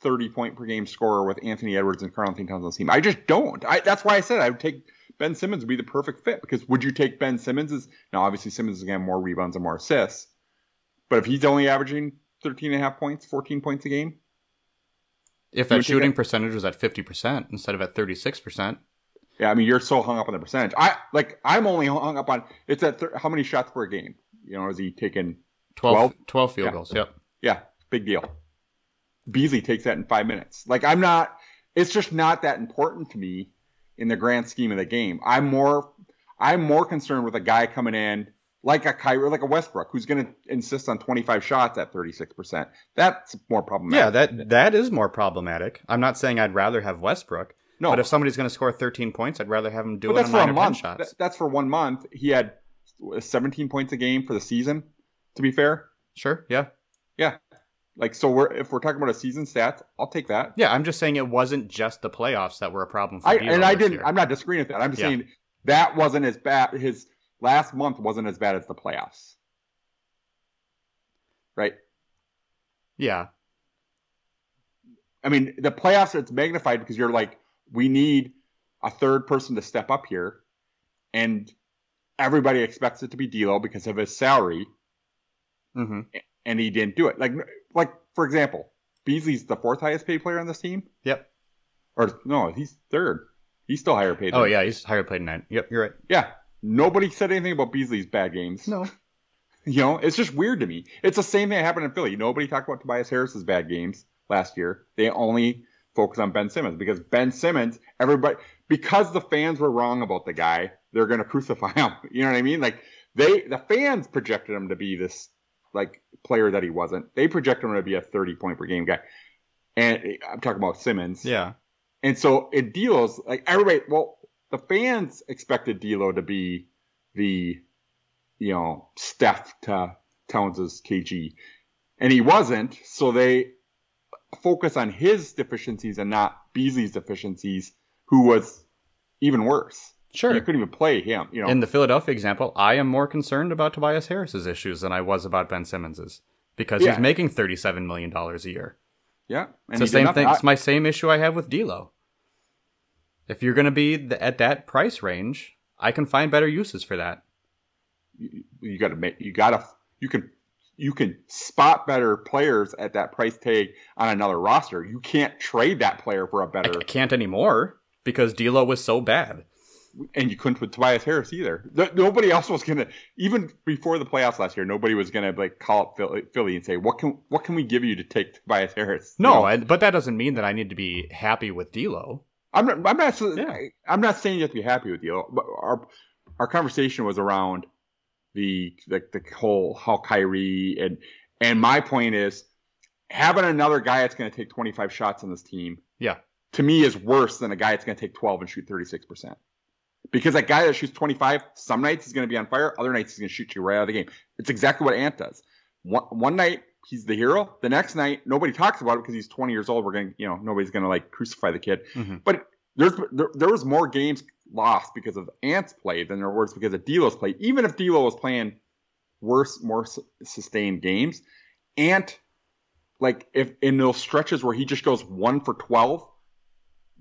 30 point per game scorer with Anthony Edwards and Karl-Anthony Towns on the team. I just don't. I, that's why I said I would take Ben Simmons would be the perfect fit because would you take Ben Simmons as now obviously Simmons is getting more rebounds and more assists, but if he's only averaging 13 and a half points, 14 points a game, if that shooting percentage was at 50% instead of at 36%. Yeah, I mean you're so hung up on the percentage. I like I'm only hung up on it's at how many shots per game. You know, is he taking 12 12, 12 field yeah. goals? Yep. Yeah, big deal. Beasley takes that in 5 minutes. Like I'm not it's just not that important to me in the grand scheme of the game. I'm more I'm more concerned with a guy coming in like a Kyrie, like a Westbrook, who's going to insist on 25 shots at 36%. That's more problematic. Yeah, that that is more problematic. I'm not saying I'd rather have Westbrook. No, but if somebody's going to score 13 points, I'd rather have him do but it that's on for a month. shots. That's for one month. He had 17 points a game for the season. To be fair. Sure. Yeah. Yeah. Like, so we're if we're talking about a season stats, I'll take that. Yeah, I'm just saying it wasn't just the playoffs that were a problem for I, D'Lo and I didn't. year. I'm not disagreeing with that. I'm just Yeah. saying that wasn't as bad. His last month wasn't as bad as the playoffs, right? Yeah, I mean, the playoffs it's magnified because you're like, we need a third person to step up here, and everybody expects it to be D'Lo because of his salary, hmm and he didn't do it. Like, like for example, Beasley's the fourth highest paid player on this team, Yep. or no, he's third. He's still higher paid. Oh yeah, he's higher paid than that. Yep, you're right. yeah. Nobody said anything about Beasley's bad games. No. You know, it's just weird to me. It's the same thing that happened in Philly. Nobody talked about Tobias Harris's bad games last year. They only focus on Ben Simmons because Ben Simmons, everybody, because the fans were wrong about the guy, they're going to crucify him. You know what I mean? Like they, the fans projected him to be this like player that he wasn't. They projected him to be a 30 point per game guy. And I'm talking about Simmons. Yeah. And so it deals like everybody. Well, the fans expected D'Lo to be the, you know, Steph to Towns' KG, and he wasn't. So they focus on his deficiencies and not Beasley's deficiencies, who was even worse. Sure. You couldn't even play him. You know. In the Philadelphia example, I am more concerned about Tobias Harris's issues than I was about Ben Simmons's because Yeah. he's making thirty-seven million dollars a year. yeah. It's the same thing. I- It's my same issue I have with D'Lo. If you're going to be th- at that price range, I can find better uses for that. you, you got to make. You got to. You can. You can spot better players at that price tag on another roster. You can't trade that player for a better. I can't anymore because D'Lo was so bad. And you couldn't with Tobias Harris either. Th- Nobody else was gonna even before the playoffs last year. Nobody was gonna like call up Philly, Philly and say, "What can what can we give you to take Tobias Harris?" You No, know, I, but that doesn't mean that I need to be happy with D'Lo. I'm not. I'm not. Yeah. I'm not saying you have to be happy with you. But our our conversation was around the like the whole how Kyrie and and my point is having another guy that's going to take 25 shots on this team. Yeah. To me, is worse than a guy that's going to take 12 and shoot 36 percent. Because that guy that shoots 25, some nights he's going to be on fire, other nights he's going to shoot you right out of the game. It's exactly what Ant does. One, one night he's the hero. The next night nobody talks about it because he's 20 years old. We're going to, you know, nobody's going to like crucify the kid. Mhm. But there's there, there was more games lost because of Ant's play than there was because of D'Lo's play. Even if D'Lo was playing worse, more sustained games, Ant, like if in those stretches where he just goes one for 12,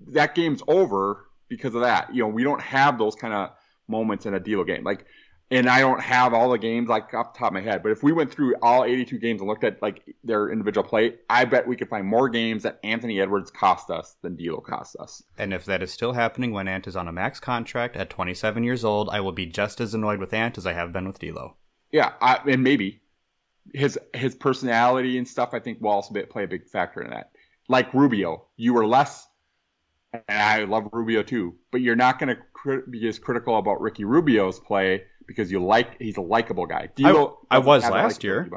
that game's over because of that. You know, we don't have those kind of moments in a D'Lo game. Like, and I don't have all the games like off the top of my head, but if we went through all 82 games and looked at like their individual play, I bet we could find more games that Anthony Edwards cost us than D'Lo cost us. And if that is still happening when Ant is on a max contract at 27 years old, I will be just as annoyed with Ant as I have been with D'Lo. Yeah, I, and maybe his his personality and stuff. I think will also play a big factor in that. Like Rubio, you were less, and I love Rubio too, but you're not going to be as critical about Ricky Rubio's play because you like he's a likable guy. D'Lo I doesn't was last year.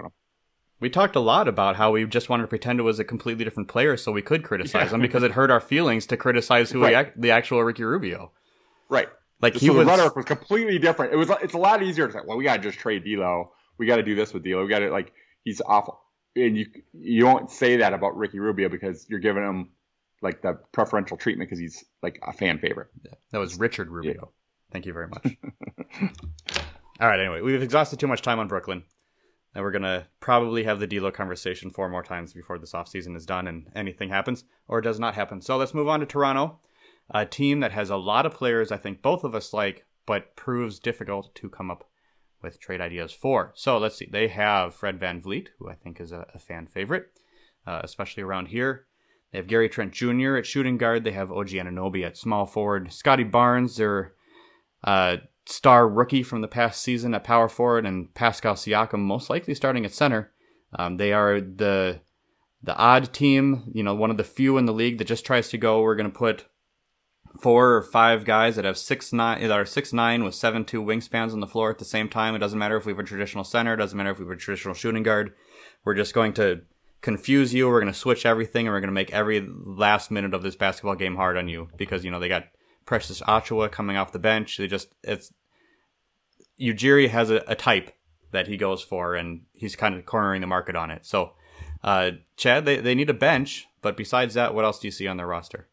We talked a lot about how we just wanted to pretend it was a completely different player so we could criticize Yeah. him because it hurt our feelings to criticize who Right. ac- the actual Ricky Rubio. Right. Like so he the was rhetoric was completely different. It was it's a lot easier to say, well, we got to just trade D'Lo. We got to do this with D'Lo. We got to like he's awful, and you you won't say that about Ricky Rubio because you're giving him like the preferential treatment because he's like a fan favorite. Yeah. that was Richard Rubio. Thank you very much. All right, anyway, we've exhausted too much time on Brooklyn. And we're going to probably have the D'Lo conversation four more times before this offseason is done and anything happens or does not happen. So let's move on to Toronto, a team that has a lot of players I think both of us like, but proves difficult to come up with trade ideas for. So let's see. They have Fred VanVleet, who I think is a, a fan favorite, uh, especially around here. They have Gary Trent Jr. at shooting guard. They have OG Anunoby at small forward. Scotty Barnes, their uh, star rookie from the past season at power forward, and Pascal Siakam most likely starting at center. Um, they are the the odd team, you know, one of the few in the league that just tries to go. We're going to put four or five guys that have six nine that are six nine with seven two wingspans on the floor at the same time. It doesn't matter if we have a traditional center. It doesn't matter if we have a traditional shooting guard. We're just going to confuse you. We're going to switch everything, and we're going to make every last minute of this basketball game hard on you because you know they got Precious Achiuwa coming off the bench. They just it's Ujiri has a, a type that he goes for, and he's kind of cornering the market on it. So Uh, Chad, they, they need a bench, but besides that, what else do you see on their roster?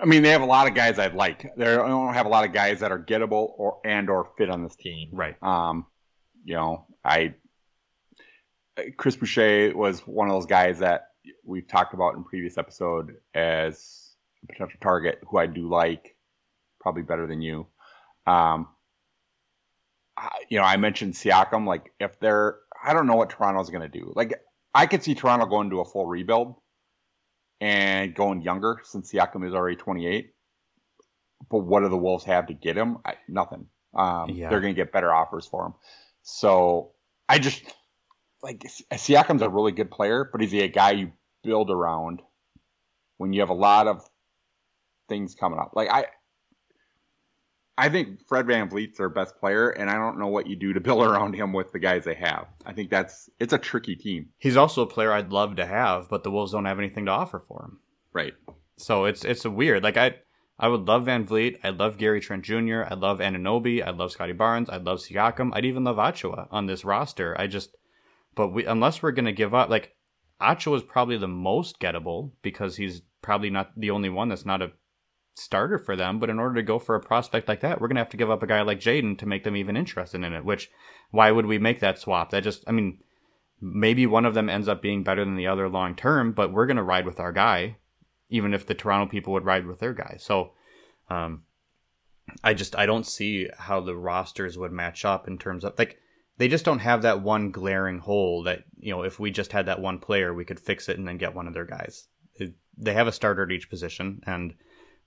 I mean, they have a lot of guys I'd like. They don't have a lot of guys that are gettable or and or fit on this team. Right. Um, you know, I Chris Boucher was one of those guys that we've talked about in previous episode as a potential target who I do like, probably better than you. Um, you know, I mentioned Siakam. Like, if they're, I don't know what Toronto's going to do. Like, I could see Toronto going to a full rebuild and going younger since Siakam is already 28. But what do the Wolves have to get him? I, nothing. Um, yeah. They're going to get better offers for him. So I just like Siakam's a really good player, but he's a guy you build around when you have a lot of things coming up. Like I, I think Fred Van VanVleet's their best player, and I don't know what you do to build around him with the guys they have. I think that's it's a tricky team. He's also a player I'd love to have, but the Wolves don't have anything to offer for him. Right. So it's it's a weird. Like I I would love Van VanVleet. I love Gary Trent Jr. I love Anunoby. I love Scotty Barnes. I love Siakam. I'd even love Achiuwa on this roster. I just, but we unless we're gonna give up, like Achiuwa is probably the most gettable because he's probably not the only one that's not a starter for them. But in order to go for a prospect like that, we're gonna have to give up a guy like Jaden to make them even interested in it. Which, why would we make that swap? That just, I mean, maybe one of them ends up being better than the other long term, but we're gonna ride with our guy, even if the Toronto people would ride with their guy. So, um, I just I don't see how the rosters would match up in terms of like they just don't have that one glaring hole that you know if we just had that one player we could fix it and then get one of their guys. It, they have a starter at each position and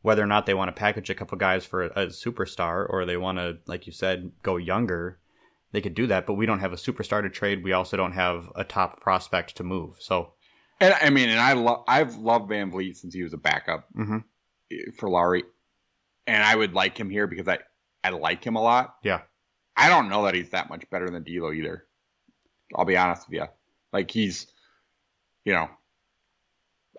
whether or not they want to package a couple guys for a, a superstar or they want to, like you said, go younger, they could do that. But we don't have a superstar to trade. We also don't have a top prospect to move. So, and I mean, and I love I've loved VanVleet since he was a backup mm-hmm. for Lowry, and I would like him here because I I like him a lot. Yeah, I don't know that he's that much better than D'Lo either. I'll be honest with you. Like he's, you know,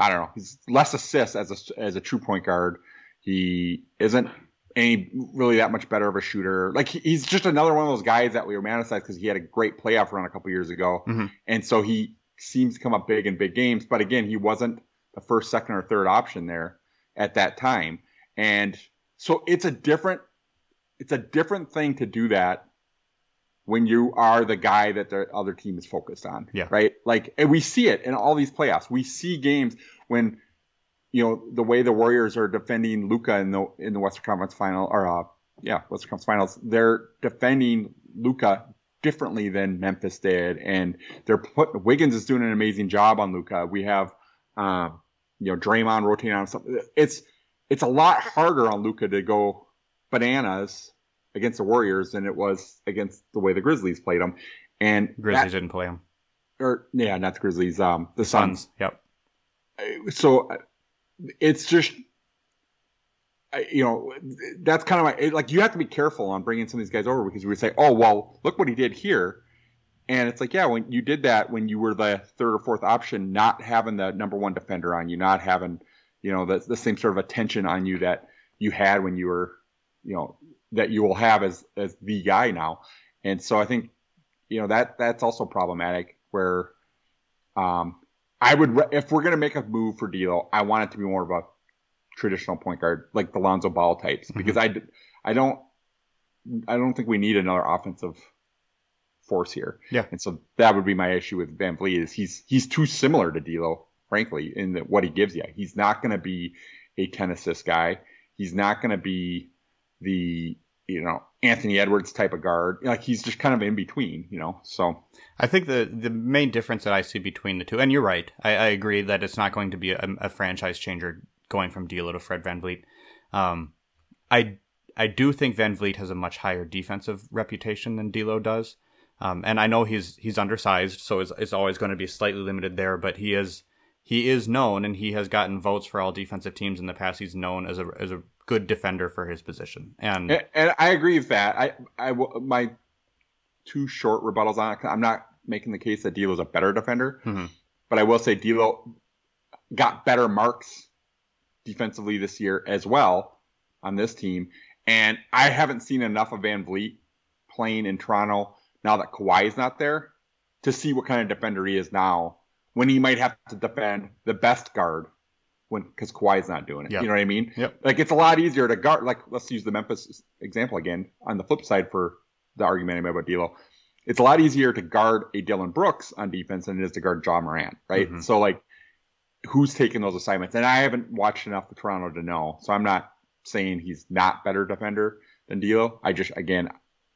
I don't know. He's less assists as a as a true point guard. He isn't any really that much better of a shooter. Like he's just another one of those guys that we romanticized because he had a great playoff run a couple years ago, mm-hmm. and so he seems to come up big in big games. But again, he wasn't the first, second, or third option there at that time, and so it's a different it's a different thing to do that when you are the guy that the other team is focused on. Yeah. Right. Like, and we see it in all these playoffs. We see games when you know the way the Warriors are defending Luka in the in the Western Conference final or uh, yeah Western Conference Finals. They're defending Luka differently than Memphis did, and they're put Wiggins is doing an amazing job on Luka. We have uh, you know Draymond rotating on something. It's it's a lot harder on Luka to go bananas against the Warriors than it was against the way the Grizzlies played them. And Grizzlies that, didn't play them. Or yeah, not the Grizzlies. Um, the Suns. Suns. Yep. So it's just you know, that's kind of my, like, you have to be careful on bringing some of these guys over because we would say, oh, well, look what he did here. And it's like, yeah, when you did that when you were the third or fourth option, not having the number one defender on you, not having, you know, the, the same sort of attention on you that you had when you were, you know, that you will have as, as the guy now. And so I think, you know, that, that's also problematic where, um, I would if we're gonna make a move for D'Lo, I want it to be more of a traditional point guard like the Lonzo Ball types mm-hmm. because I I don't I don't think we need another offensive force here. Yeah, and so that would be my issue with VanVleet is he's he's too similar to D'Lo, frankly, in the, what he gives you. He's not going to be a ten assist guy. He's not going to be the you know Anthony Edwards type of guard. Like he's just kind of in between, you know. So I think the the main difference that I see between the two, and you're right, I, I agree that it's not going to be a, a, franchise changer going from D'Lo to Fred VanVleet. Um, I I do think VanVleet has a much higher defensive reputation than D'Lo does. Um, and I know he's he's undersized, so it's, it's always going to be slightly limited there. But he is he is known, and he has gotten votes for all defensive teams in the past. He's known as a as a good defender for his position. And and, and I agree with that. I I my two short rebuttals on it. I'm not making the case that D'Lo's a better defender, mm-hmm. but I will say D'Lo got better marks defensively this year as well on this team. And I haven't seen enough of VanVleet playing in Toronto now that Kawhi is not there to see what kind of defender he is now when he might have to defend the best guard when because Kawhi's not doing it. Yep. You know what I mean? Yep. Like it's a lot easier to guard. Like let's use the Memphis example again. On the flip side, for the argument I made about D'Lo, it's a lot easier to guard a Dillon Brooks on defense than it is to guard Ja Morant, right? Mhm. So like, who's taking those assignments? And I haven't watched enough of Toronto to know, so I'm not saying he's not better defender than D'Lo. I just again,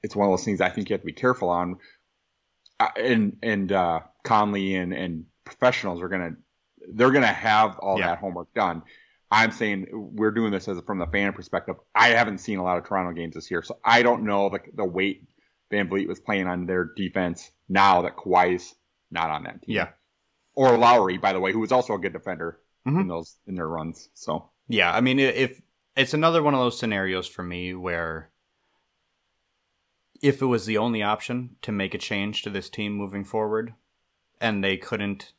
it's one of those things I think you have to be careful on. Uh, and and uh, Connelly and and professionals are gonna they're gonna have all Yeah. that homework done. I'm saying we're doing this as from the fan perspective. I haven't seen a lot of Toronto games this year, so I don't know the, the weight VanVleet was playing on their defense now that Kawhi's not on that team. Yeah. Or Lowry, by the way, who was also a good defender in Mhm. those in their runs. So Yeah, I mean, if it's another one of those scenarios for me where if it was the only option to make a change to this team moving forward, and they couldn't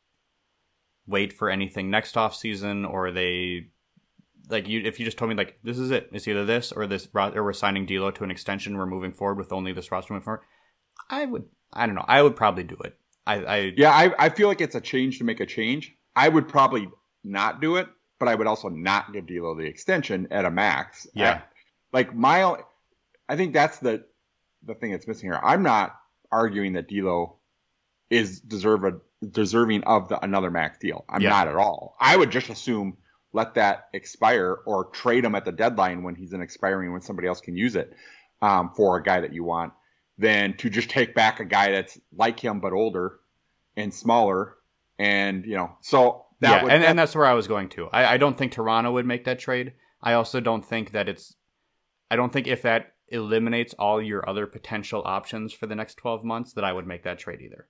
wait for anything next off season, or they like you, if you just told me like this is it, it's either this or this, or we're signing D'Lo to an extension, we're moving forward with only this roster moving forward, I would, I don't know, I would probably do it. I, I yeah, I, I feel like it's a change to make a change. I would probably not do it, but I would also not give D'Lo the extension at a max. Yeah. I- like my, I think that's the the thing that's missing here. I'm not arguing that D'Lo is deserve a, deserving of the, another max deal. I'm Yeah. not at all. I would just assume let that expire or trade him at the deadline when he's an expiring when somebody else can use it um, for a guy that you want than to just take back a guy that's like him but older and smaller and you know so that yeah, would and, that- and that's where I was going to. I, I don't think Toronto would make that trade. I also don't think that it's. I don't think if that eliminates all your other potential options for the next 12 months, that I would make that trade either.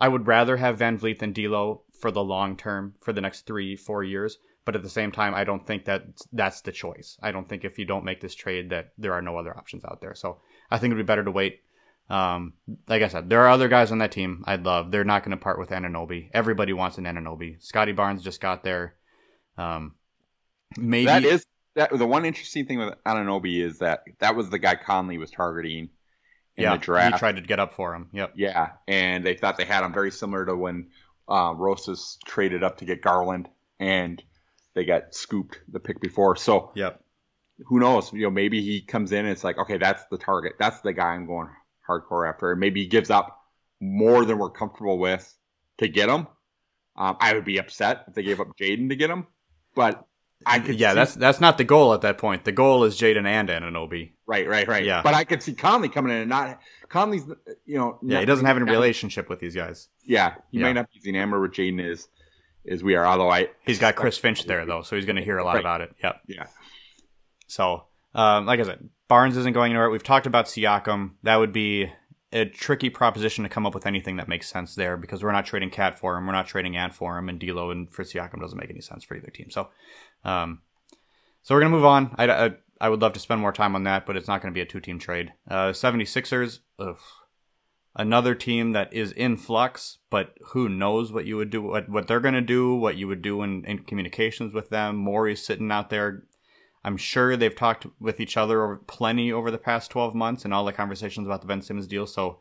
I would rather have VanVleet than D'Lo for the long term, for the next three, four years. But at the same time, I don't think that that's the choice. I don't think if you don't make this trade, that there are no other options out there. So I think it'd be better to wait. Um, like I said, there are other guys on that team I'd love. They're not going to part with Anunoby. Everybody wants an Anunoby. Scotty Barnes just got there. Um, maybe that is that the one interesting thing with Anunoby is that that was the guy Connelly was targeting in yeah, the draft. he tried to get up for him. Yep. Yeah, and they thought they had him very similar to when uh, Rosas traded up to get Garland, and they got scooped the pick before. So Yep. who knows? You know, maybe he comes in and it's like, okay, that's the target. That's the guy I'm going hardcore after. And maybe he gives up more than we're comfortable with to get him. Um, I would be upset if they gave up Jaden to get him, but I could. yeah, see- that's that's not the goal at that point. The goal is Jaden and Anunoby. right, right, right. Yeah. but I could see Connelly coming in and not Connelly's. You know, Yeah, he doesn't have any relationship with these guys. Yeah, he Yeah. might not be as enamored with Jaden as as we are. Although I, He's got Chris Finch there though, so he's going to hear a lot Right. about it. Yep. Yeah. So, um, like I said, Barnes isn't going anywhere. We've talked about Siakam. That would be a tricky proposition to come up with anything that makes sense there because we're not trading KAT for him, we're not trading Ant for him, and D'Lo and for Siakam doesn't make any sense for either team. So, um, so we're gonna move on. I, I, I would love to spend more time on that, but it's not to be a two team trade. Uh, 76ers, ugh, another team that is in flux, but who knows what you would do, what, what they're to do, what you would do in, in communications with them. Morey's sitting out there. I'm sure they've talked with each other over, plenty over the past 12 months and all the conversations about the Ben Simmons deal. So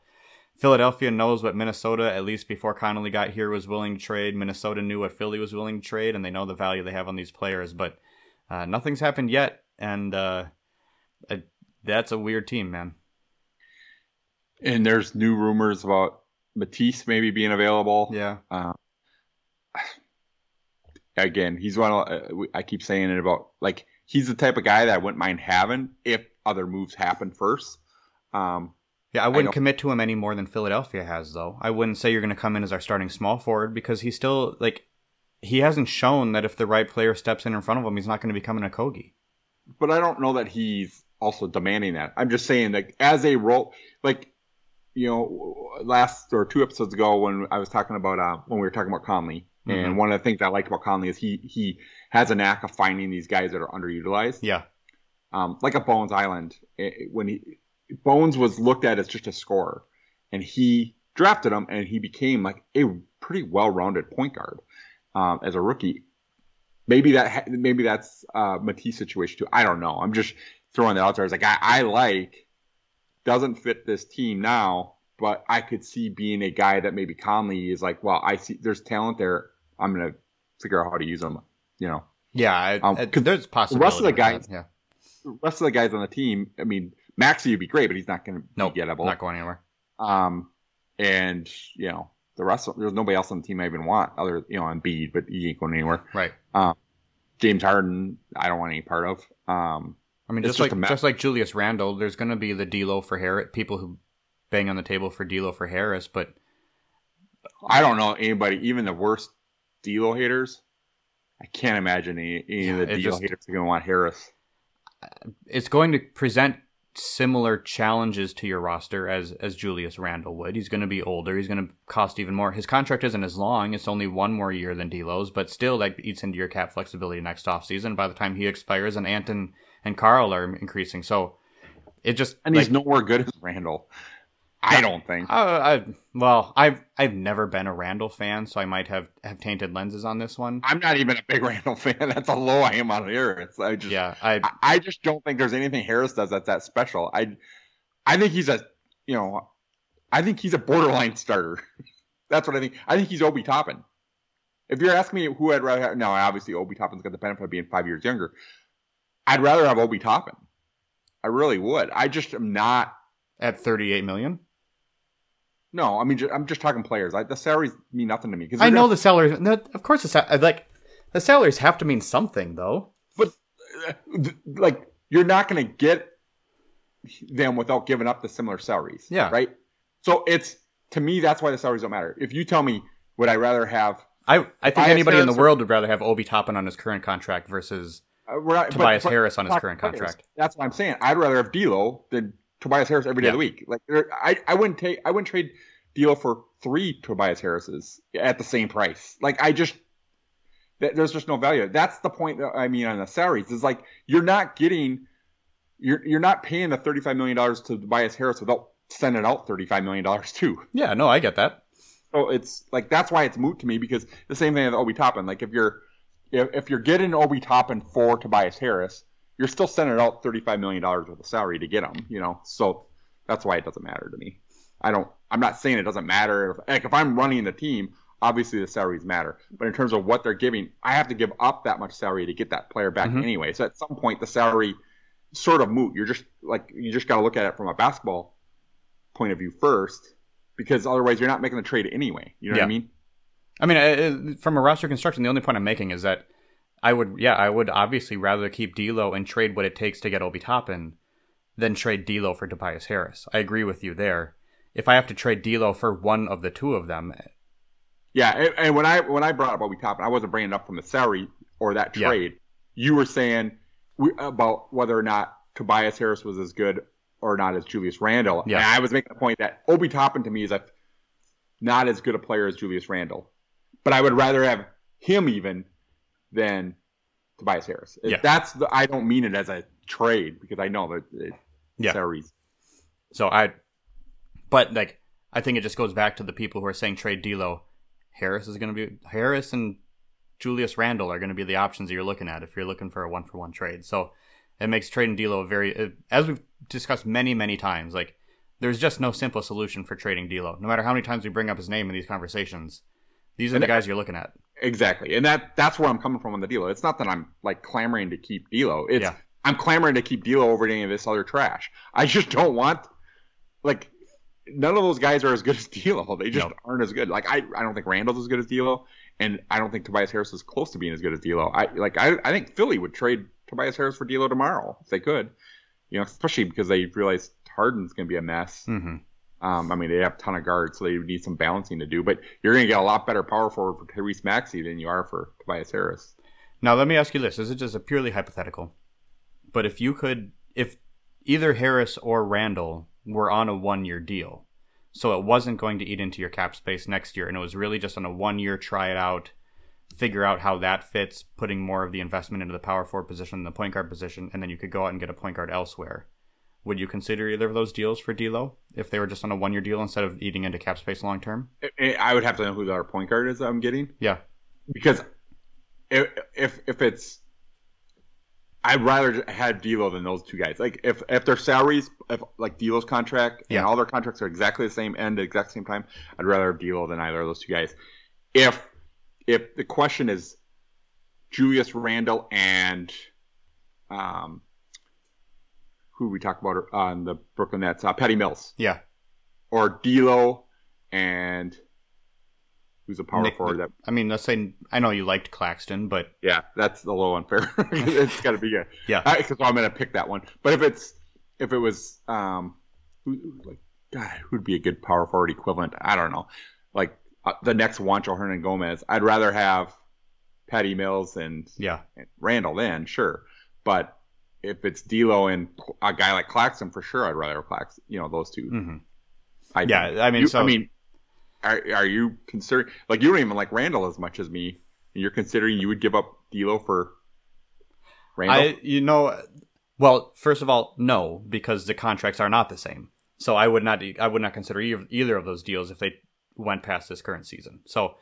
Philadelphia knows what Minnesota, at least before Connelly got here, was willing to trade. Minnesota knew what Philly was willing to trade, and they know the value they have on these players. But uh, nothing's happened yet, and uh, uh, that's a weird team, man. and there's new rumors about Matisse maybe being available. Yeah. Uh, again, he's one. Of, uh, I keep saying it about like he's the type of guy that I wouldn't mind having if other moves happen first. Um, Yeah, I wouldn't don't- commit to him any more than Philadelphia has, though. I wouldn't say you're going to come in as our starting small forward because he's still like he hasn't shown that if the right player steps in in front of him, he's not going to become an Okogie. but I don't know that he's also demanding that. I'm just saying that as a role, like you know, last or two episodes ago when I was talking about uh, when we were talking about Connelly, Mhm. and one of the things I liked about Connelly is he he has a knack of finding these guys that are underutilized. Yeah, um, like a Bones Hyland. eh, When he Bones was looked at as just a scorer, and he drafted him, and he became like a pretty well-rounded point guard um, as a rookie. Maybe that maybe that's uh, Matisse situation too. I don't know. I'm just throwing that out there a guy I like. Doesn't fit this team now, but I could see being a guy that maybe Connelly is like, well, I see there's talent there. I'm gonna figure out how to use them. You know. Yeah, I, Um, I- there's The possibility. rest of the guys, that, yeah, the rest of the guys on the team. I mean, Maxey would be great, but he's not gonna no, be gettable. not going anywhere. Um, and you know the rest. Of, there's nobody else on the team I even want other you know Embiid, but he ain't going anywhere. Right. Um, James Harden, I don't want any part of. Um, I mean, just, just like just like Julius Randle, there's going to be the D'Lo for Harris. People who bang on the table for D'Lo for Harris, but I don't know anybody, even the worst D'Lo haters. I can't imagine any, any Yeah, of the D'Lo just- haters are going to want Harris. it's going to present similar challenges to your roster as as Julius Randle would. He's going to be older. He's going to cost even more. His contract isn't as long. It's only one more year than D'Lo's, but still that eats into your cap flexibility next offseason. By the time he expires, and Anton and Karl are increasing, so it just And like, he's nowhere good as Randle. I don't think. Uh, I well, I've I've never been a Randle fan, so I might have have tainted lenses on this one. I'm not even a big Randle fan. That's how low I am on Harris. I just, Yeah, I I, I just don't think there's anything Harris does that's that special. I, I think he's a, you know, I think he's a borderline starter. that's what I think. I think he's Obi Toppin. If you're asking me who I'd rather have, now obviously Obi Toppin's got the benefit of being five years younger. I'd rather have Obi Toppin. I really would. I just am not. at 38 million. No, I mean, I'm just talking players. I, the salaries mean nothing to me. Cause I know gonna- the salaries. no, Of course, the sal- like the salaries have to mean something, though. But like you're not going to get them without giving up the similar salaries. Yeah. Right. So it's to me that's why the salaries don't matter. If you tell me would I rather have I I think anybody in the or- world would rather have Obi Toppin on his current contract versus uh, not, Tobias but- but- Harris on his current players. contract. That's what I'm saying. I'd rather have D'Lo than Tobias Harris every day Yeah. of the week. Like I I wouldn't take I wouldn't trade D'Lo for three Tobias Harris's at the same price. Like I just th- there's just no value. That's the point that I mean on the salaries is like you're not getting you're you're not paying the 35 million dollars to Tobias Harris without sending out 35 million dollars too. Yeah, no, I get that. So it's like that's why it's moot to me because the same thing with Obi Toppin. Like if you're if, if you're getting Obi Toppin for Tobias Harris, you're still sending out 35 million dollars worth of salary to get him. You know, so that's why it doesn't matter to me. I don't. I'm not saying it doesn't matter. If, like if I'm running the team, obviously the salaries matter. But in terms of what they're giving, I have to give up that much salary to get that player back Mhm. anyway. So at some point, the salary sort of moot. You're just like you just got to look at it from a basketball point of view first, because otherwise you're not making the trade anyway. You know what I mean? I mean, uh, uh, from a roster construction, the only point I'm making is that I would, yeah, I would obviously rather keep D'Lo and trade what it takes to get Obi Toppin than trade D'Lo for Tobias Harris. I agree with you there. If I have to trade D'Lo for one of the two of them, eh. Yeah, and, and when I when I brought up Obi Toppin, I wasn't bringing it up from the salary or that trade. Yeah. You were saying we, about whether or not Tobias Harris was as good or not as Julius Randle. Yeah. And I was making the point that Obi Toppin to me is a not as good a player as Julius Randle, but I would rather have him even than Tobias Harris. Yeah. That's the I don't mean it as a trade because I know that it, Yeah. salaries. So I, but like I think it just goes back to the people who are saying trade D'Lo. Harris is going to be Harris and Julius Randle are going to be the options that you're looking at if you're looking for a one for one trade. So it makes trading D'Lo very, uh, as we've discussed many many times, like there's just no simple solution for trading D'Lo. No matter how many times we bring up his name in these conversations, these are And the guys you're looking at. Exactly, and that that's where I'm coming from on the D'Lo. It's not that I'm like clamoring to keep D'Lo. It's Yeah. I'm clamoring to keep D'Lo over any of this other trash. I just don't want like none of those guys are as good as D'Lo. They just No. aren't as good. Like I, I don't think Randle's as good as D'Lo, and I don't think Tobias Harris is close to being as good as D'Lo. I like I, I think Philly would trade Tobias Harris for D'Lo tomorrow if they could. You know, especially because they realize Harden's going to be a mess. hmm Um, I mean, they have a ton of guards, so they need some balancing to do. But you're going to get a lot better power forward for Tyrese Maxey than you are for Tobias Harris. Now, let me ask you this. This is just a purely hypothetical. But if you could, if either Harris or Randle were on a one year deal, so it wasn't going to eat into your cap space next year, and it was really just on a one year try it out, figure out how that fits, putting more of the investment into the power forward position than the point guard position, and then you could go out and get a point guard elsewhere. Would you consider either of those deals for D'Lo if they were just on a one year deal instead of eating into cap space long term? I- I would have to know who other point guard is that I'm getting Yeah. because if if, if it's I'd rather have D'Lo than those two guys. Like if if their salaries, if like D'Lo's contract and Yeah. all their contracts are exactly the same end at the exact same time, I'd rather have D'Lo than either of those two guys. If if the question is Julius Randle and um who we talked about on the Brooklyn Nets, uh, Patty Mills, Yeah. or D'Lo and who's a power Nick- forward that I mean, let's say I know you liked Claxton, but yeah, that's a little unfair. it's got to be a Yeah. Because I'm gonna pick that one. But if it's if it was um, who, like God, who'd be a good power forward equivalent? I don't know. Like uh, the next Juancho Hernangomez, I'd rather have Patty Mills and, yeah, and Randle then, sure. But if it's D'Lo and a guy like Claxton, for sure, I'd rather have Claxton. You know, those 2 hmm I, yeah. I mean, you- so I mean, are are you considering like you don't even like Randle as much as me? And you're considering you would give up D'Lo for Randle? I, you know, well, first of all, no, because the contracts are not the same. So I would not, I would not consider either, either of those deals if they went past this current season. So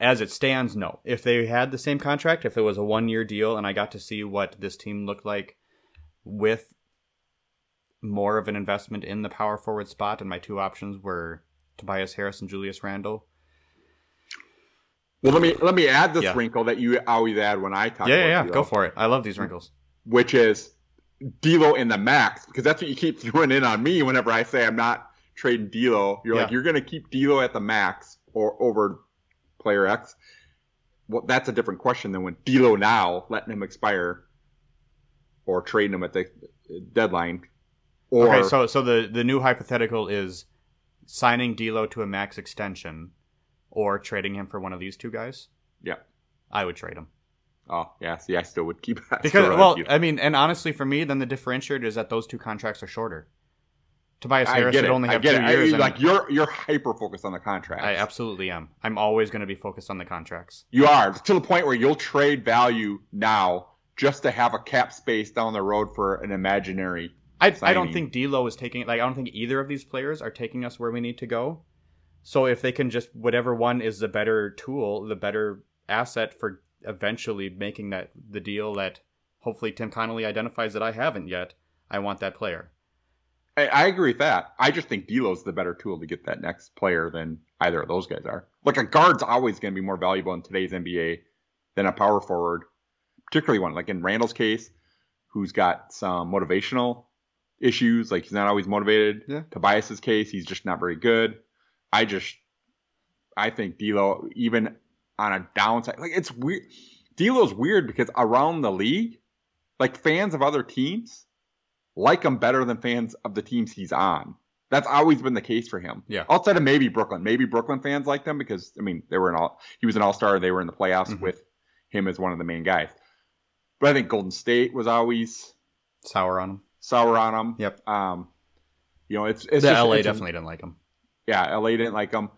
as it stands, no. If they had the same contract, if it was a one year deal, and I got to see what this team looked like with more of an investment in the power forward spot, and my two options were Tobias Harris and Julius Randle. Well, let me let me add this Yeah. wrinkle that you always add when I talk. Yeah, about yeah, yeah. D'Lo, Go for it. I love these wrinkles. Which is D'Lo in the max because that's what you keep throwing in on me whenever I say I'm not trading D'Lo. You're like you're going to keep D'Lo at the max or over player X. Well, that's a different question than when D'Lo now letting him expire or trading him at the deadline. Or okay, so so the the new hypothetical is signing D'Lo to a max extension, or trading him for one of these two guys. yeah. I would trade him Oh yeah. See, I still would keep that because well, I mean, and honestly, for me, then the differentiator is that those two contracts are shorter. Tobias I Harris it. only I have two it. I- years. and like you're you're hyper focused on the contract. I absolutely am. I'm always going to be focused on the contracts. You are to the point where you'll trade value now just to have a cap space down the road for an imaginary. I, I don't think D'Lo is taking like I don't think either of these players are taking us where we need to go. So if they can just whatever one is the better tool, the better asset for eventually making that the deal that hopefully Tim Connelly identifies that I haven't yet, I want that player. I, I agree with that. I just think D'Lo's the better tool to get that next player than either of those guys are. Like a guard's always going to be more valuable in today's NBA than a power forward, particularly one like in Randle's case, who's got some motivational issues. Like he's not always motivated. Yeah. Tobias's case, he's just not very good. I just, I think D'Lo, even on a downside, like it's weird. D'Lo's weird because around the league, like fans of other teams like him better than fans of the teams he's on. That's always been the case for him. Yeah. Outside of maybe Brooklyn, maybe Brooklyn fans liked him because I mean they were an all he was an all star. They were in the playoffs Mhm. with him as one of the main guys. But I think Golden State was always Sour on him. sour on him. Yep. Um, you know, it's it's the just- LA it's- definitely didn't like him. yeah, LA didn't like him.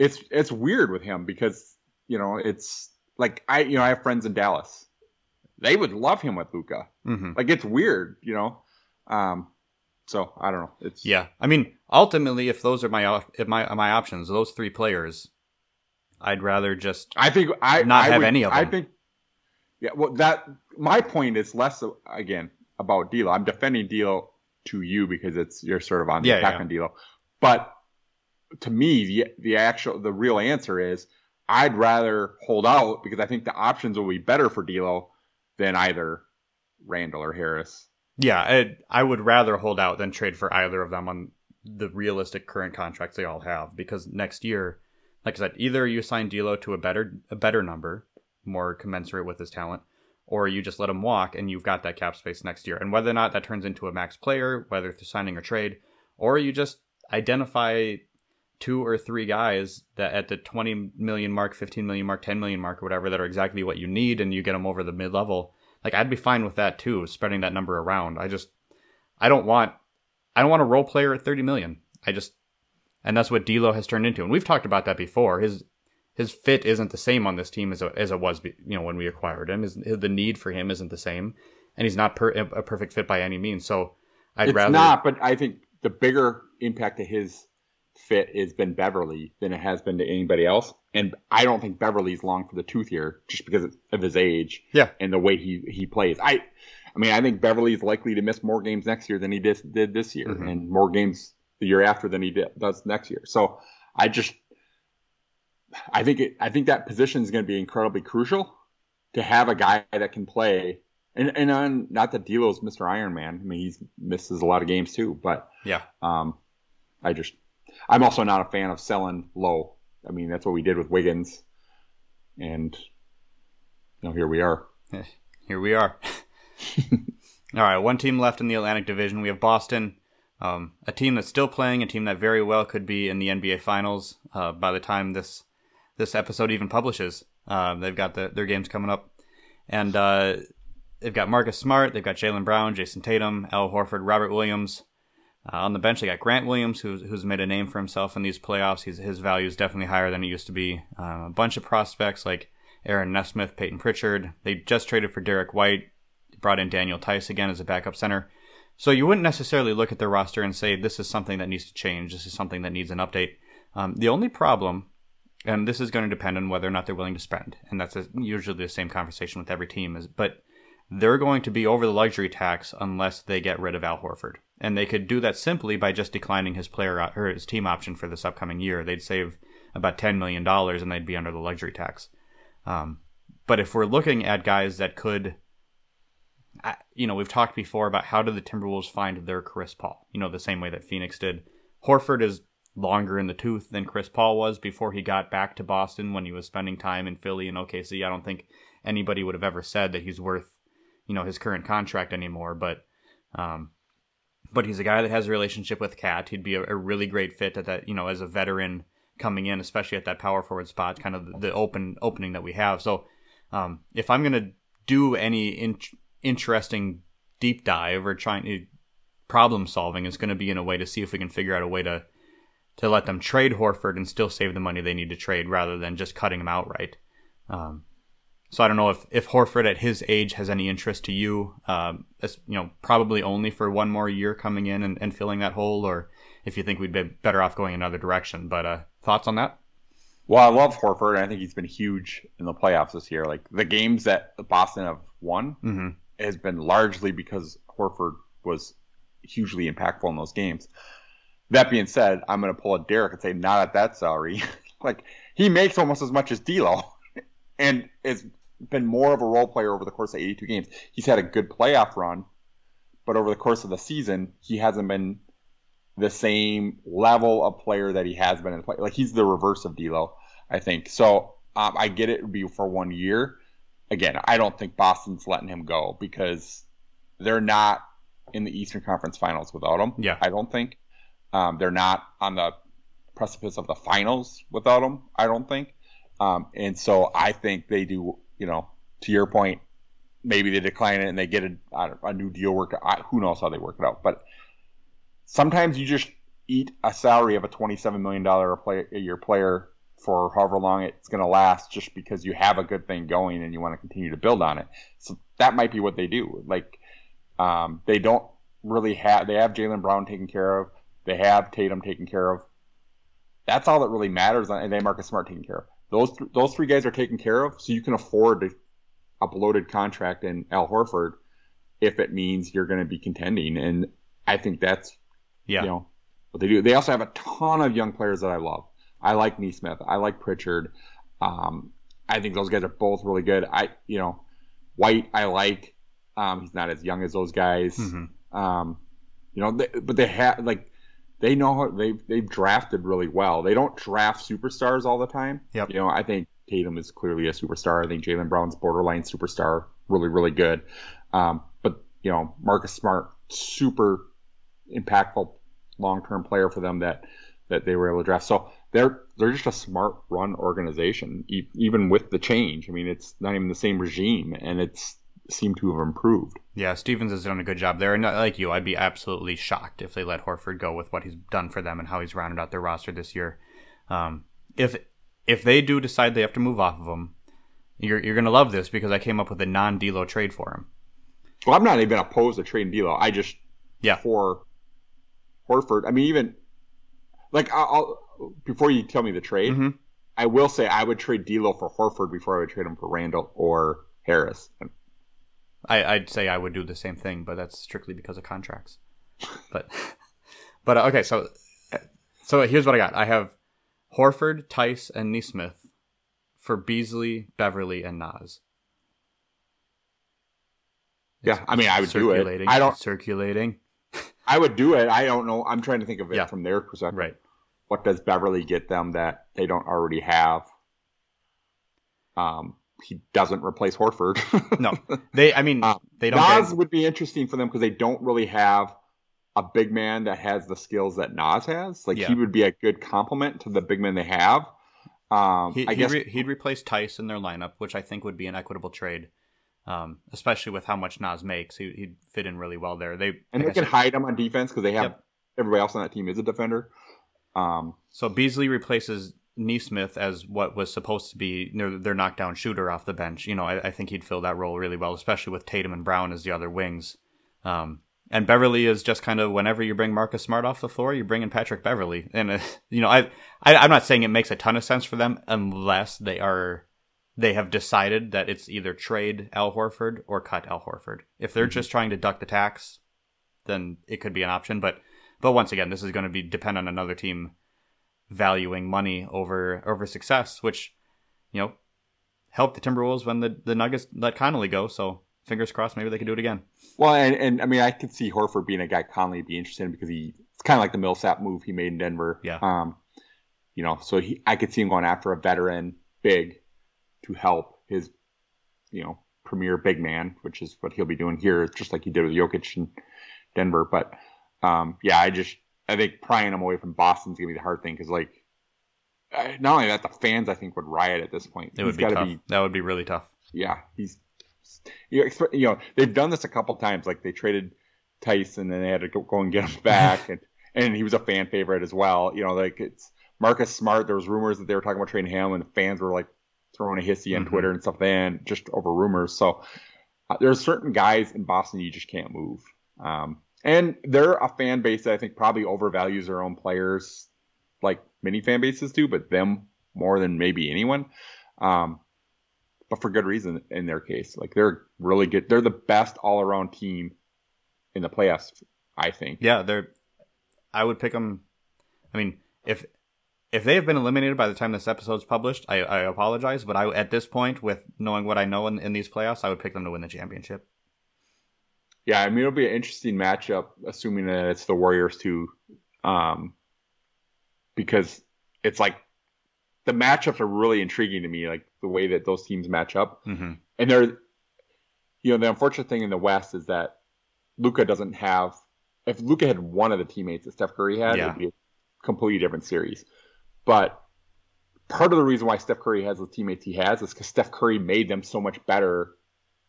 It's it's weird with him because you know it's like I you know I have friends in Dallas. They would love him with Luka. hmm Like it's weird, you know. Um, so I don't know. It's Yeah, I mean, ultimately, if those are my if my my options, those three players, I'd rather just I think I Not I have would- any of them. I think. Yeah, well, that my point is less again about D'Lo. I'm defending D'Lo to you because it's you're sort of on the Yeah, attack yeah. on D'Lo, but to me, the the actual the real answer is I'd rather hold out because I think the options will be better for D'Lo than either Randle or Harris. Yeah, I, I would rather hold out than trade for either of them on the realistic current contracts they all have because next year, like I said, either you sign D'Lo to a better a better number, more commensurate with his talent, or you just let him walk and you've got that cap space next year. And whether or not that turns into a max player, whether through signing or trade, or you just identify two or three guys that at the 20 million mark, 15 million mark, 10 million mark, or whatever, that are exactly what you need, and you get them over the mid level. Like I'd be fine with that too, spreading that number around. I just, I don't want, I don't want a role player at 30 million. I just, and that's what D'Lo has turned into, and we've talked about that before. His his fit isn't the same on this team as as it was, you know, when we acquired him. His, the need for him isn't the same, and he's not per, a perfect fit by any means. So I'd it's rather not, but I think the bigger impact of his fit has been Beverley than it has been to anybody else. And I don't think Beverley's long for the tooth here just because of his age Yeah. and the way he, he plays. I I mean, I think Beverley's likely to miss more games next year than he did, did this year, mm-hmm. and more games the year after than he did, does next year. So I just, I think it, I think that position is going to be incredibly crucial to have a guy that can play. And and on not that D'Lo's Mr. Iron Man. I mean, he misses a lot of games too. But yeah, um, I just, I'm also not a fan of selling low. I mean, that's what we did with Wiggins, and you know, here we are. Here we are. All right, one team left in the Atlantic Division. We have Boston, um, a team that's still playing, a team that very well could be in the NBA Finals uh, by the time this this episode even publishes. Uh, they've got the, their games coming up, and uh, they've got Marcus Smart, they've got Jaylen Brown, Jayson Tatum, Al Horford, Robert Williams. Uh, on the bench, they got Grant Williams, who's, who's made a name for himself in these playoffs. He's, his value is definitely higher than it used to be. Uh, a bunch of prospects like Aaron Nesmith, Payton Pritchard. They just traded for Derrick White, brought in Daniel Theis again as a backup center. So you wouldn't necessarily look at their roster and say this is something that needs to change. This is something that needs an update. Um, the only problem, and this is going to depend on whether or not they're willing to spend, and that's a, usually the same conversation with every team. Is but they're going to be over the luxury tax unless they get rid of Al Horford, and they could do that simply by just declining his player or his team option for this upcoming year. They'd save about ten million dollars, and they'd be under the luxury tax. Um, but if we're looking at guys that could, you know, we've talked before about how did the Timberwolves find their Chris Paul? You know, the same way that Phoenix did. Horford is longer in the tooth than Chris Paul was before he got back to Boston when he was spending time in Philly and OKC. I don't think anybody would have ever said that he's worth, you know, his current contract anymore. But, um, but he's a guy that has a relationship with KAT. He'd be a, a really great fit at that, you know, as a veteran coming in, especially at that power forward spot, kind of the, open opening that we have. So um, if I'm gonna do any in- interesting deep dive or trying to problem solving, it's going to be in a way to see if we can figure out a way to to let them trade Horford and still save the money they need to trade rather than just cutting him outright. Um, so I don't know if, if Horford at his age has any interest to you. Um, as, you know, probably only for one more year coming in and, and filling that hole, or if you think we'd be better off going another direction. But uh, thoughts on that? Well, I love Horford, and I think he's been huge in the playoffs this year. Like the games that Boston have won mm-hmm. has been largely because Horford was hugely impactful in those games. That being said, I'm going to pull a Derek and say not at that salary. like he makes almost as much as D'Lo, and has been more of a role player over the course of 82 games. He's had a good playoff run, but over the course of the season, he hasn't been the same level of player that he has been in the play. Like he's the reverse of D'Lo, I think. So um, I get it would be for one year. Again, I don't think Boston's letting him go because they're not in the Eastern Conference Finals without him. Yeah, I don't think um, they're not on the precipice of the finals without him. I don't think. Um, and so I think they do. You know, to your point, maybe they decline it and they get a, a new deal out. Who knows how they work it out? But sometimes you just eat a salary of a $27 million a year player for however long it's going to last just because you have a good thing going and you want to continue to build on it. So that might be what they do. Like, um, they don't really have, they have Jaylen Brown taken care of. They have Tatum taken care of. That's all that really matters. And they Marcus Smart taken care of. Those, th- those three guys are taken care of. So you can afford a bloated contract in Al Horford if it means you're going to be contending. And I think that's yeah. You know, what they do. They also have a ton of young players that I love. I like Nesmith. I like Pritchard. Um, I think those guys are both really good. I, you know, White, I like. Um, he's not as young as those guys. Mm-hmm. Um, you know, they, but they have like they know how they they've drafted really well. They don't draft superstars all the time. Yep. You know, I think Tatum is clearly a superstar. I think Jaylen Brown's borderline superstar, really really good. Um, but you know, Marcus Smart, super impactful long term player for them that that they were able to draft. So they're they're just a smart run organization, e- even with the change. I mean, it's not even the same regime, and it's seemed to have improved. Yeah, Stevens has done a good job there, and like you, I'd be absolutely shocked if they let Horford go with what he's done for them and how he's rounded out their roster this year. Um, if if they do decide they have to move off of him, you're you're gonna love this because I came up with a non D'Lo trade for him. Well, I'm not even opposed to trading D'Lo. I just yeah for Horford. I mean, even like I'll, before you tell me the trade, mm-hmm. I will say I would trade D'Lo for Horford before I would trade him for Randle or Harris. I, I'd say I would do the same thing, but that's strictly because of contracts. but but uh, okay, so so here's what I got. I have Horford, Theis, and Nesmith for Beasley, Beverley, and Naz. Yeah, I mean, I would do it. I don't. circulating. I would do it. I don't know. I'm trying to think of it Yeah. from their perspective. Right. What does Beverley get them that they don't already have? Um, he doesn't replace Horford. No, they. I mean, Um, they don't. Naz get- would be interesting for them because they don't really have a big man that has the skills that Naz has. Like Yeah. he would be a good complement to the big men they have. Um, he, I he'd, guess re- he'd replace Theis in their lineup, which I think would be an equitable trade, um, especially with how much Naz makes. He, he'd fit in really well there. They and like they can said- hide him on defense because they have Yep. everybody else on that team is a defender. Um, So Beasley replaces Nesmith as what was supposed to be their, their knockdown shooter off the bench. You know, I, I think he'd fill that role really well, especially with Tatum and Brown as the other wings. Um, and Beverley is just kind of whenever you bring Marcus Smart off the floor, you bring in Patrick Beverley. And uh, you know, I, I I'm not saying it makes a ton of sense for them unless they are they have decided that it's either trade Al Horford or cut Al Horford. If they're just trying to duck the tax, then it could be an option. But but once again, this is going to be depend on another team valuing money over over success, which you know helped the Timberwolves when the the Nuggets let Connelly go. So fingers crossed, maybe they can do it again. well, and, and I mean, I could see Horford being a guy Connelly be interested in because he it's kind of like the Millsap move he made in Denver. Yeah. Um, you know, so he I could see him going after a veteran big to help his, you know, premier big man, which is what he'll be doing here, just like he did with Jokic in Denver. But um, yeah, I just I think prying him away from Boston's gonna be the hard thing because like. Not only that, the fans I think would riot at this point. It would be tough. that would be really tough. yeah, he's you know, expe- you know they've done this a couple times. Like they traded Tyson and they had to go, and get him back, and and he was a fan favorite as well. You know, like it's Marcus Smart. There was rumors that they were talking about trading him, and the fans were like throwing a hissy on Mhm. Twitter and stuff. Then just over rumors. So uh, there's certain guys in Boston you just can't move. Um, and they're a fan base that I think probably overvalues their own players, like many fan bases do, but them more than maybe anyone. Um, but for good reason in their case. Like they're really good. They're the best all around team in the playoffs, I think. Yeah, they're. I would pick them. I mean, if if they have been eliminated by the time this episode's published, I, I apologize. But I, at this point, with knowing what I know in, in these playoffs, I would pick them to win the championship. Yeah, I mean it'll be an interesting matchup, assuming that it's the Warriors too, um, because it's like the matchups are really intriguing to me, like the way that those teams match up. hmm And they're, you know, the unfortunate thing in the West is that Luka doesn't have. If Luka had one of the teammates that Steph Curry had, Yeah. it'd be a completely different series. But part of the reason why Steph Curry has the teammates he has is because Steph Curry made them so much better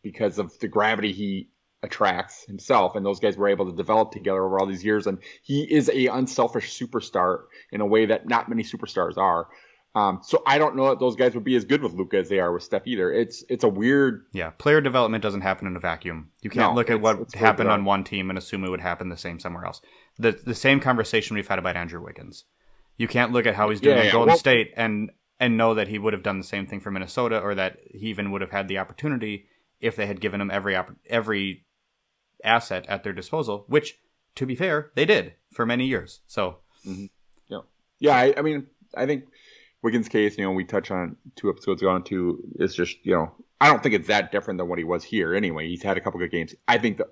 because of the gravity he attracts himself, and those guys were able to develop together over all these years. And he is a unselfish superstar in a way that not many superstars are. Um, so I don't know that those guys would be as good with Luka as they are with Steph either. It's it's a weird Yeah, player development doesn't happen in a vacuum. You can't No, look at what happened on one team and assume it would happen the same somewhere else. The the same conversation we've had about Andrew Wiggins. You can't look at how he's doing Yeah, in yeah, Golden well- State and and know that he would have done the same thing for Minnesota, or that he even would have had the opportunity if they had given him every every asset at their disposal. Which, to be fair, they did for many years. So Yeah, I, I mean, I think Wiggins' case, you know, we touched on two episodes ago on two, is just, you know, I don't think it's that different than what he was here anyway. He's had a couple good games. I think the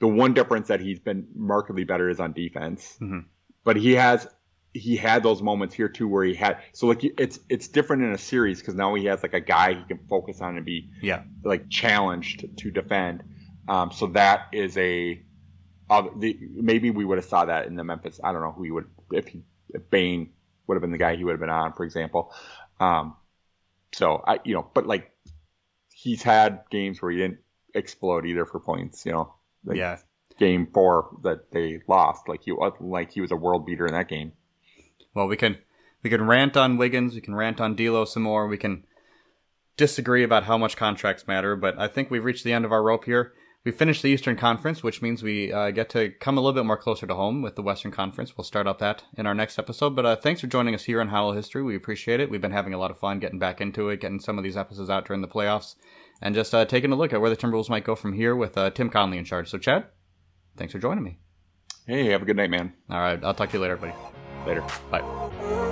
the one difference that he's been markedly better is on defense. Mhm. But he has he had those moments here too where he had so like it's it's different in a series because now he has like a guy he can focus on and be yeah, like challenged to defend. Um, so that is a uh, the, maybe we would have saw that in the Memphis. I don't know who he would if he if Bane would have been the guy he would have been on, for example. Um, so I you know, but like he's had games where he didn't explode either for points. You know, like yeah. game four that they lost, like he was like he was a world beater in that game. Well, we can we can rant on Wiggins, we can rant on D'Lo some more, we can disagree about how much contracts matter, but I think we've reached the end of our rope here. We finished the Eastern Conference, which means we uh, get to come a little bit more closer to home with the Western Conference. We'll start up that in our next episode. But uh, thanks for joining us here on Hollow History. We appreciate it. We've been having a lot of fun getting back into it, getting some of these episodes out during the playoffs. and just uh, taking a look at where the Timberwolves might go from here with uh, Tim Connelly in charge. So, Chad, thanks for joining me. Hey, have a good night, man. All right, I'll talk to you later, buddy. Later. Bye.